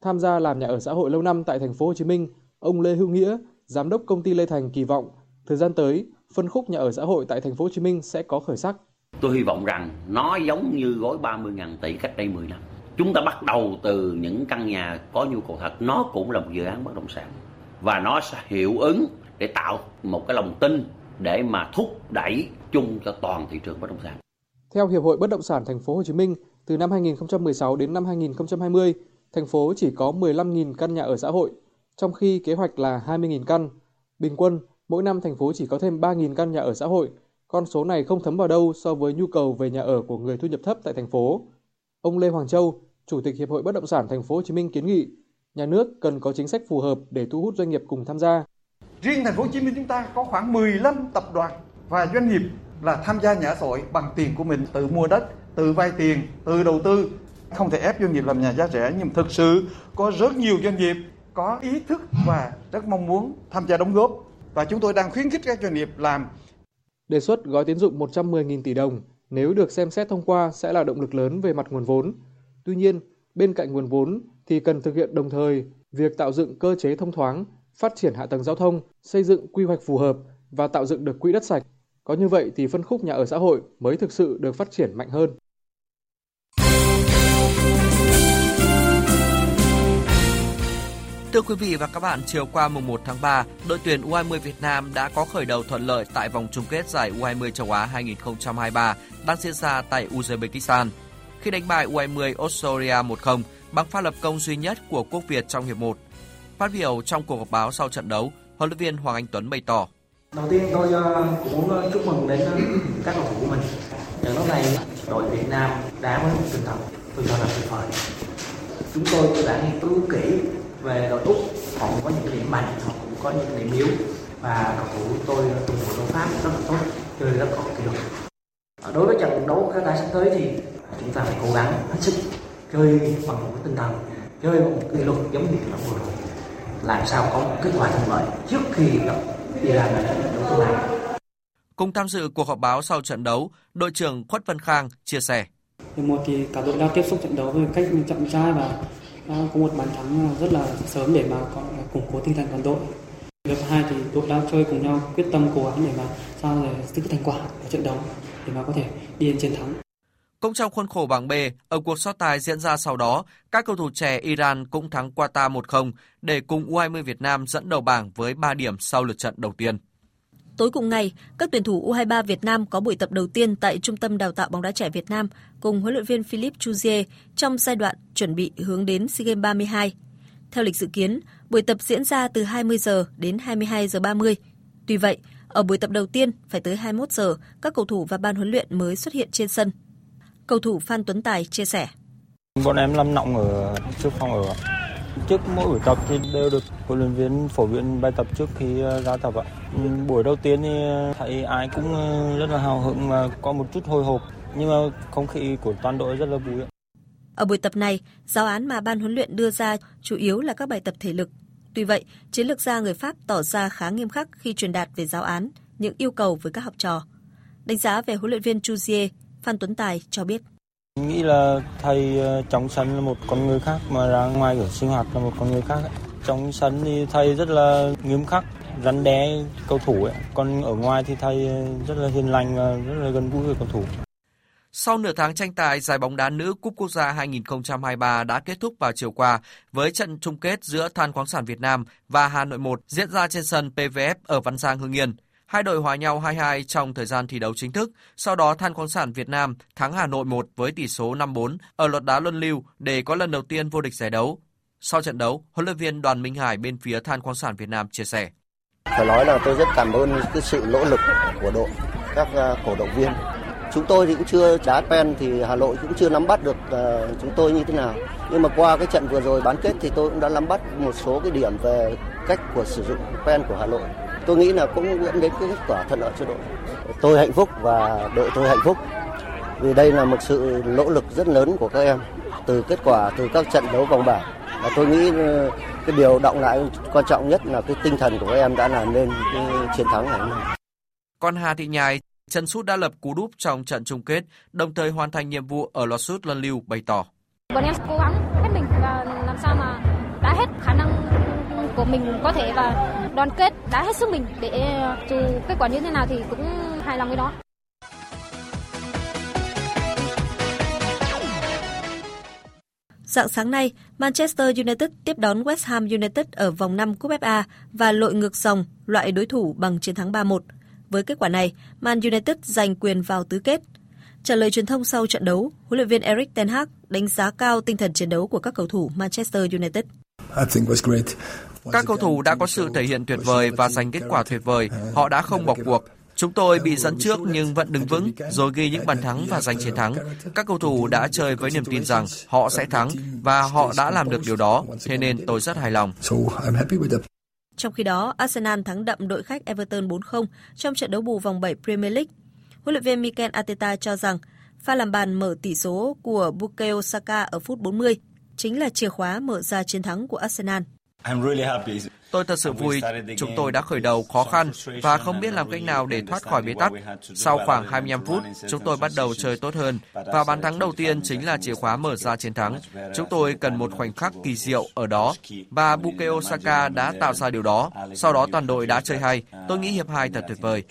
Tham gia làm nhà ở xã hội lâu năm tại thành phố Hồ Chí Minh, ông Lê Hữu Nghĩa, giám đốc công ty Lê Thành kỳ vọng thời gian tới, phân khúc nhà ở xã hội tại thành phố Hồ Chí Minh sẽ có khởi sắc.
Tôi hy vọng rằng nó giống như gói 30.000 tỷ cách đây 10 năm. Chúng ta bắt đầu từ những căn nhà có nhu cầu thật, nó cũng là một dự án bất động sản. Và nó sẽ hiệu ứng để tạo một cái lòng tin để mà thúc đẩy chung cho toàn thị trường bất động sản.
Theo Hiệp hội Bất động sản thành phố Hồ Chí Minh, từ năm 2016 đến năm 2020, thành phố chỉ có 15.000 căn nhà ở xã hội, trong khi kế hoạch là 20.000 căn. Bình quân, mỗi năm thành phố chỉ có thêm 3.000 căn nhà ở xã hội, con số này không thấm vào đâu so với nhu cầu về nhà ở của người thu nhập thấp tại thành phố. Ông Lê Hoàng Châu, Chủ tịch Hiệp hội Bất động sản thành phố Hồ Chí Minh kiến nghị nhà nước cần có chính sách phù hợp để thu hút doanh nghiệp cùng tham gia.
Riêng thành phố Hồ Chí Minh chúng ta có khoảng 15 tập đoàn và doanh nghiệp là tham gia nhà xã hội bằng tiền của mình tự mua đất, tự vay tiền, tự đầu tư. Không thể ép doanh nghiệp làm nhà giá rẻ nhưng thực sự có rất nhiều doanh nghiệp có ý thức và rất mong muốn tham gia đóng góp và chúng tôi đang khuyến khích các doanh nghiệp làm.
Đề xuất gói tín dụng 110.000 tỷ đồng nếu được xem xét thông qua sẽ là động lực lớn về mặt nguồn vốn. Tuy nhiên, bên cạnh nguồn vốn thì cần thực hiện đồng thời việc tạo dựng cơ chế thông thoáng, phát triển hạ tầng giao thông, xây dựng quy hoạch phù hợp và tạo dựng được quỹ đất sạch. Có như vậy thì phân khúc nhà ở xã hội mới thực sự được phát triển mạnh hơn.
Thưa quý vị và các bạn, chiều qua mùng 1 tháng 3, đội tuyển U20 Việt Nam đã có khởi đầu thuận lợi tại vòng chung kết giải U20 châu Á 2023 đang diễn ra tại Uzbekistan. Khi đánh bại U20 Australia 1-0 bằng pha lập công duy nhất của quốc Việt trong hiệp 1. Phát biểu trong cuộc họp báo sau trận đấu, huấn luyện viên Hoàng Anh Tuấn bày tỏ.
Đầu tiên tôi ờ, cũng muốn chúc mừng đến ờ, các cầu thủ của mình. Trận đấu này đội Việt Nam đá với một tinh thần tôi cho là tuyệt vời. Chúng tôi đã nghiên cứu kỹ về đội úc họ cũng có những điểm mạnh họ cũng có những điểm yếu. Và cầu thủ tôi tuân thủ đấu pháp rất là tốt chơi rất có kỷ luật. Đối với trận đấu các giải sắp tới thì chúng ta phải cố gắng hết sức chơi bằng một tinh thần chơi bằng một kỷ luật giống như trận vừa rồi. Làm sao có một kết quả thuận lợi trước khi gặp Iran ở trận đấu thứ hai
Cùng tham dự cuộc họp báo sau trận đấu, đội trưởng Khuất Văn Khang chia sẻ.
Một thì cả đội đã tiếp xúc trận đấu với cách chậm rãi và có một bàn thắng rất là sớm để mà củng cố tinh thần toàn đội. Hiệp hai thì đội đã chơi cùng nhau quyết tâm cố gắng để mà sao để giữ thành quả của trận đấu để mà có thể đi đến chiến thắng.
Cũng trong khuôn khổ bảng B, ở cuộc so tài diễn ra sau đó, các cầu thủ trẻ Iran cũng thắng Qatar 1-0 để cùng U20 Việt Nam dẫn đầu bảng với 3 điểm sau lượt trận đầu tiên.
Tối cùng ngày, các tuyển thủ U23 Việt Nam có buổi tập đầu tiên tại Trung tâm Đào tạo bóng đá trẻ Việt Nam cùng huấn luyện viên Philippe Chuzier trong giai đoạn chuẩn bị hướng đến SEA Games 32. Theo lịch dự kiến, buổi tập diễn ra từ 20 giờ đến 22 giờ 30. Tuy vậy, ở buổi tập đầu tiên phải tới 21 giờ, các cầu thủ và ban huấn luyện mới xuất hiện trên sân. Cầu thủ Phan Tuấn Tài chia sẻ.
Bọn em lâm nọng ở trước phòng ở
Trước mỗi buổi tập thì đều được huấn luyện viên phổ biến bài tập trước khi ờ, ra tập ạ. Ừ, buổi đầu tiên thì ờ, thấy ai cũng ờ, rất là hào hứng và có một chút hồi hộp nhưng mà không khí của toàn đội rất là vui ạ.
Ở buổi tập này, giáo án mà ban huấn luyện đưa ra chủ yếu là các bài tập thể lực. Tuy vậy, chiến lược gia người Pháp tỏ ra khá nghiêm khắc khi truyền đạt về giáo án, những yêu cầu với các học trò. Đánh giá về huấn luyện viên Chuzier, Phan Tuấn Tài cho biết.
Nghĩ là thầy ờ, trong sân là một con người khác mà ra ngoài ở sinh hoạt là một con người khác. Trong sân thì thầy rất là nghiêm khắc, rắn đé cầu thủ ấy. Còn ở ngoài thì thầy ờ, rất là hiền lành và rất là gần gũi với cầu thủ.
Sau nửa tháng tranh tài, giải bóng đá nữ Cúp Quốc gia 2023 đã kết thúc vào chiều qua với trận chung kết giữa Than khoáng sản Việt Nam và Hà Nội 1 diễn ra trên sân PVF ở Văn Giang Hưng Yên. Hai đội hòa nhau 2-2 trong thời gian thi đấu chính thức, sau đó Than khoáng sản Việt Nam thắng Hà Nội 1 với tỷ số 5-4 ở loạt đá luân lưu để có lần đầu tiên vô địch giải đấu. Sau trận đấu, huấn luyện viên Đoàn Minh Hải bên phía Than khoáng sản Việt Nam chia sẻ.
Phải nói là tôi rất cảm ơn cái sự nỗ lực của đội, các à, cổ động viên. Chúng tôi thì cũng chưa đá pen thì Hà Nội cũng chưa nắm bắt được à, chúng tôi như thế nào. Nhưng mà qua cái trận vừa rồi bán kết thì tôi cũng đã nắm bắt một số cái điểm về cách của sử dụng pen của Hà Nội tôi nghĩ là cũng dẫn đến cái kết quả thuận lợi cho đội. Tôi hạnh phúc và đội tôi hạnh phúc vì đây là một sự nỗ lực rất lớn của các em từ kết quả từ các trận đấu vòng bảng và tôi nghĩ ờ, cái điều động lại quan trọng nhất là cái tinh thần của các em đã làm nên cái chiến thắng này.
Còn Hà Thị Nhài, chân sút đã lập cú đúp trong trận chung kết, đồng thời hoàn thành nhiệm vụ ở lọt sút luân lưu bày tỏ.
Bọn em cố gắng mình có thể và đoàn kết đã hết sức mình để ờ, dù kết quả như thế nào thì cũng hài lòng với nó.
Dạng sáng nay, Manchester United tiếp đón West Ham United ở vòng 5 Cúp FA và lội ngược dòng loại đối thủ bằng chiến thắng 3-1. Với kết quả này, Man United giành quyền vào tứ kết. Trả lời truyền thông sau trận đấu, huấn luyện viên Erik ten Hag đánh giá cao tinh thần chiến đấu của các cầu thủ Manchester United.
Các cầu thủ đã có sự thể hiện tuyệt vời và giành kết quả tuyệt vời. Họ đã không bỏ cuộc. Chúng tôi bị dẫn trước nhưng vẫn đứng vững, rồi ghi những bàn thắng và giành chiến thắng. Các cầu thủ đã chơi với niềm tin rằng họ sẽ thắng và họ đã làm được điều đó, thế nên tôi rất hài lòng.
Trong khi đó, Arsenal thắng đậm đội khách Everton 4-0 trong trận đấu bù vòng 7 Premier League. Huấn luyện viên Mikel Arteta cho rằng pha làm bàn mở tỷ số của Bukayo Saka ở phút 40 chính là chìa khóa mở ra chiến thắng của Arsenal.
Tôi thật sự vui, chúng tôi đã khởi đầu khó khăn và không biết làm cách nào để thoát khỏi bế tắc. Sau khoảng 25 phút, chúng tôi bắt đầu chơi tốt hơn và bàn thắng đầu tiên chính là chìa khóa mở ra chiến thắng. Chúng tôi cần một khoảnh khắc kỳ diệu ở đó và Bukayo Saka đã tạo ra điều đó. Sau đó toàn đội đã chơi hay. Tôi nghĩ hiệp 2 thật tuyệt vời.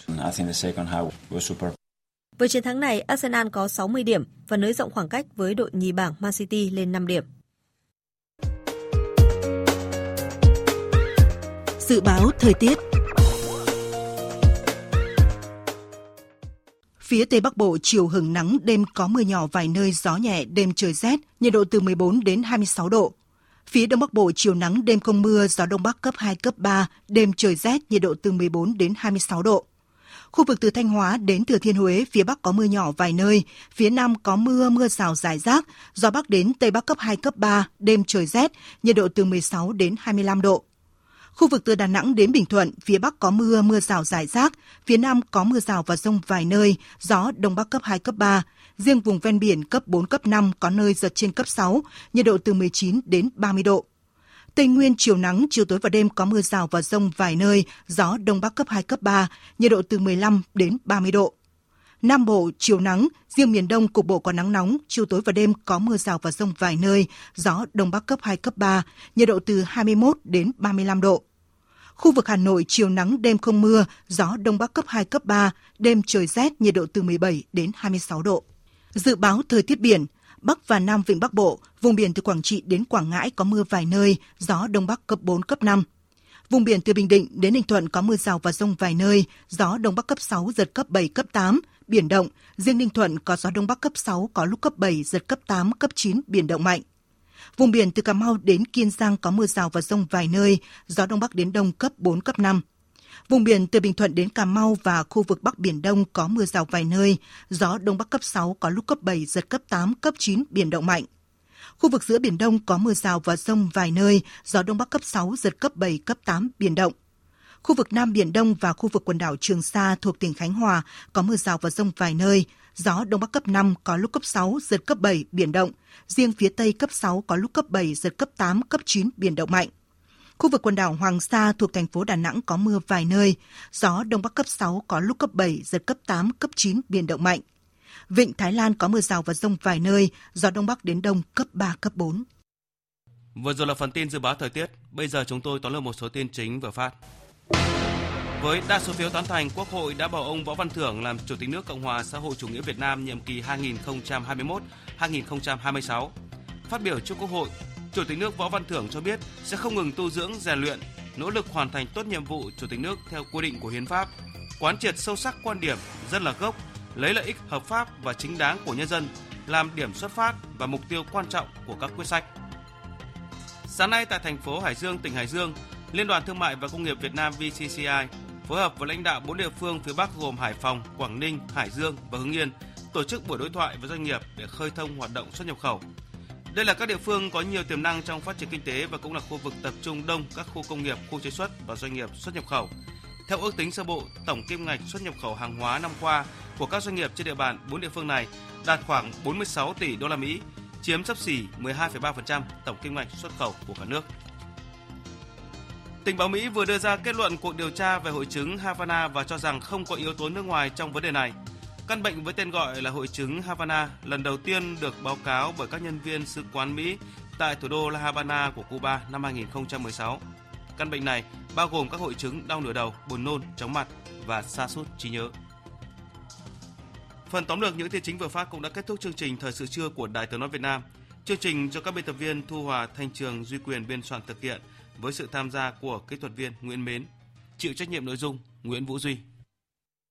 Với chiến thắng này, Arsenal có 60 điểm và nới rộng khoảng cách với đội nhì bảng Man City lên 5 điểm.
Dự báo thời tiết Phía Tây Bắc Bộ chiều hừng nắng, đêm có mưa nhỏ vài nơi, gió nhẹ, đêm trời rét, nhiệt độ từ 14 đến 26 độ. Phía Đông Bắc Bộ chiều nắng, đêm không mưa, gió Đông Bắc cấp 2, cấp 3, đêm trời rét, nhiệt độ từ 14 đến 26 độ. Khu vực từ Thanh Hóa đến Thừa Thiên Huế, phía Bắc có mưa nhỏ vài nơi, phía Nam có mưa, mưa rào rải rác, gió Bắc đến Tây Bắc cấp 2, cấp 3, đêm trời rét, nhiệt độ từ 16 đến 25 độ. Khu vực từ Đà Nẵng đến Bình Thuận, phía Bắc có mưa, mưa rào rải rác, phía Nam có mưa rào và rông vài nơi, gió Đông Bắc cấp 2, cấp 3. Riêng vùng ven biển cấp 4, cấp 5 có nơi giật trên cấp 6, nhiệt độ từ 19 đến 30 độ. Tây Nguyên chiều nắng, chiều tối và đêm có mưa rào và rông vài nơi, gió Đông Bắc cấp 2, cấp 3, nhiệt độ từ 15 đến 30 độ. Nam Bộ chiều nắng, riêng miền Đông cục bộ có nắng nóng, chiều tối và đêm có mưa rào và rông vài nơi, gió Đông Bắc cấp 2, cấp 3, nhiệt độ từ 21 đến 35 độ. Khu vực Hà Nội chiều nắng đêm không mưa, gió Đông Bắc cấp 2, cấp 3, đêm trời rét, nhiệt độ từ 17 đến 26 độ. Dự báo thời tiết biển, Bắc và Nam Vịnh Bắc Bộ, vùng biển từ Quảng Trị đến Quảng Ngãi có mưa vài nơi, gió Đông Bắc cấp 4, cấp 5. Vùng biển từ Bình Định đến Ninh Thuận có mưa rào và rông vài nơi, gió Đông Bắc cấp 6, giật cấp 7, cấp 8, biển động. Riêng Ninh Thuận có gió Đông Bắc cấp 6, có lúc cấp 7, giật cấp 8, cấp 9, biển động mạnh. Vùng biển từ Cà Mau đến Kiên Giang có mưa rào và rông vài nơi, gió Đông Bắc đến Đông cấp 4, cấp 5. Vùng biển từ Bình Thuận đến Cà Mau và khu vực Bắc Biển Đông có mưa rào vài nơi, gió Đông Bắc cấp 6 có lúc cấp 7, giật cấp 8, cấp 9, biển động mạnh. Khu vực giữa Biển Đông có mưa rào và rông vài nơi, gió Đông Bắc cấp 6, giật cấp 7, cấp 8, biển động. Khu vực Nam Biển Đông và khu vực quần đảo Trường Sa thuộc tỉnh Khánh Hòa có mưa rào và rông vài nơi, gió Đông Bắc cấp 5 có lúc cấp 6, giật cấp 7, biển động. Riêng phía Tây cấp 6 có lúc cấp 7, giật cấp 8, cấp 9, biển động mạnh. Khu vực quần đảo Hoàng Sa thuộc thành phố Đà Nẵng có mưa vài nơi, gió Đông Bắc cấp 6 có lúc cấp 7, giật cấp 8, cấp 9, biển động mạnh. Vịnh Thái Lan có mưa rào và rông vài nơi, gió Đông Bắc đến Đông cấp 3, cấp 4.
Vừa rồi là phần tin dự báo thời tiết, bây giờ chúng tôi tóm lược một số tin chính vừa phát. Với đa số phiếu tán thành, Quốc hội đã bầu ông Võ Văn Thưởng làm Chủ tịch nước Cộng hòa xã hội chủ nghĩa Việt Nam nhiệm kỳ 2021-2026. Phát biểu trước Quốc hội, Chủ tịch nước Võ Văn Thưởng cho biết sẽ không ngừng tu dưỡng, rèn luyện, nỗ lực hoàn thành tốt nhiệm vụ Chủ tịch nước theo quy định của hiến pháp, quán triệt sâu sắc quan điểm dân là gốc, lấy lợi ích hợp pháp và chính đáng của nhân dân làm điểm xuất phát và mục tiêu quan trọng của các quyết sách. Sáng nay tại thành phố Hải Dương, tỉnh Hải Dương, Liên đoàn Thương mại và Công nghiệp Việt Nam VCCI phối hợp với lãnh đạo bốn địa phương phía Bắc gồm Hải Phòng, Quảng Ninh, Hải Dương và Hưng Yên tổ chức buổi đối thoại với doanh nghiệp để khơi thông hoạt động xuất nhập khẩu. Đây là các địa phương có nhiều tiềm năng trong phát triển kinh tế và cũng là khu vực tập trung đông các khu công nghiệp, khu chế xuất và doanh nghiệp xuất nhập khẩu. Theo ước tính sơ bộ, tổng kim ngạch xuất nhập khẩu hàng hóa năm qua của các doanh nghiệp trên địa bàn bốn địa phương này đạt khoảng 46 tỷ đô la Mỹ, chiếm sấp xỉ 12,3% tổng kim ngạch xuất khẩu của cả nước. Tình báo Mỹ vừa đưa ra kết luận cuộc điều tra về hội chứng Havana và cho rằng không có yếu tố nước ngoài trong vấn đề này. Căn bệnh với tên gọi là hội chứng Havana lần đầu tiên được báo cáo bởi các nhân viên sứ quán Mỹ tại thủ đô La Habana của Cuba năm 2016. Căn bệnh này bao gồm các hội chứng đau nửa đầu, buồn nôn, chóng mặt và sa sút trí nhớ. Phần tóm lược những tin chính vừa phát cũng đã kết thúc chương trình Thời sự trưa của Đài Tiếng nói Việt Nam. Chương trình do các biên tập viên Thu Hòa, Thanh Trường, Duy Quyền biên soạn thực hiện với sự tham gia của kỹ thuật viên Nguyễn Mến, chịu trách nhiệm nội dung Nguyễn Vũ Duy.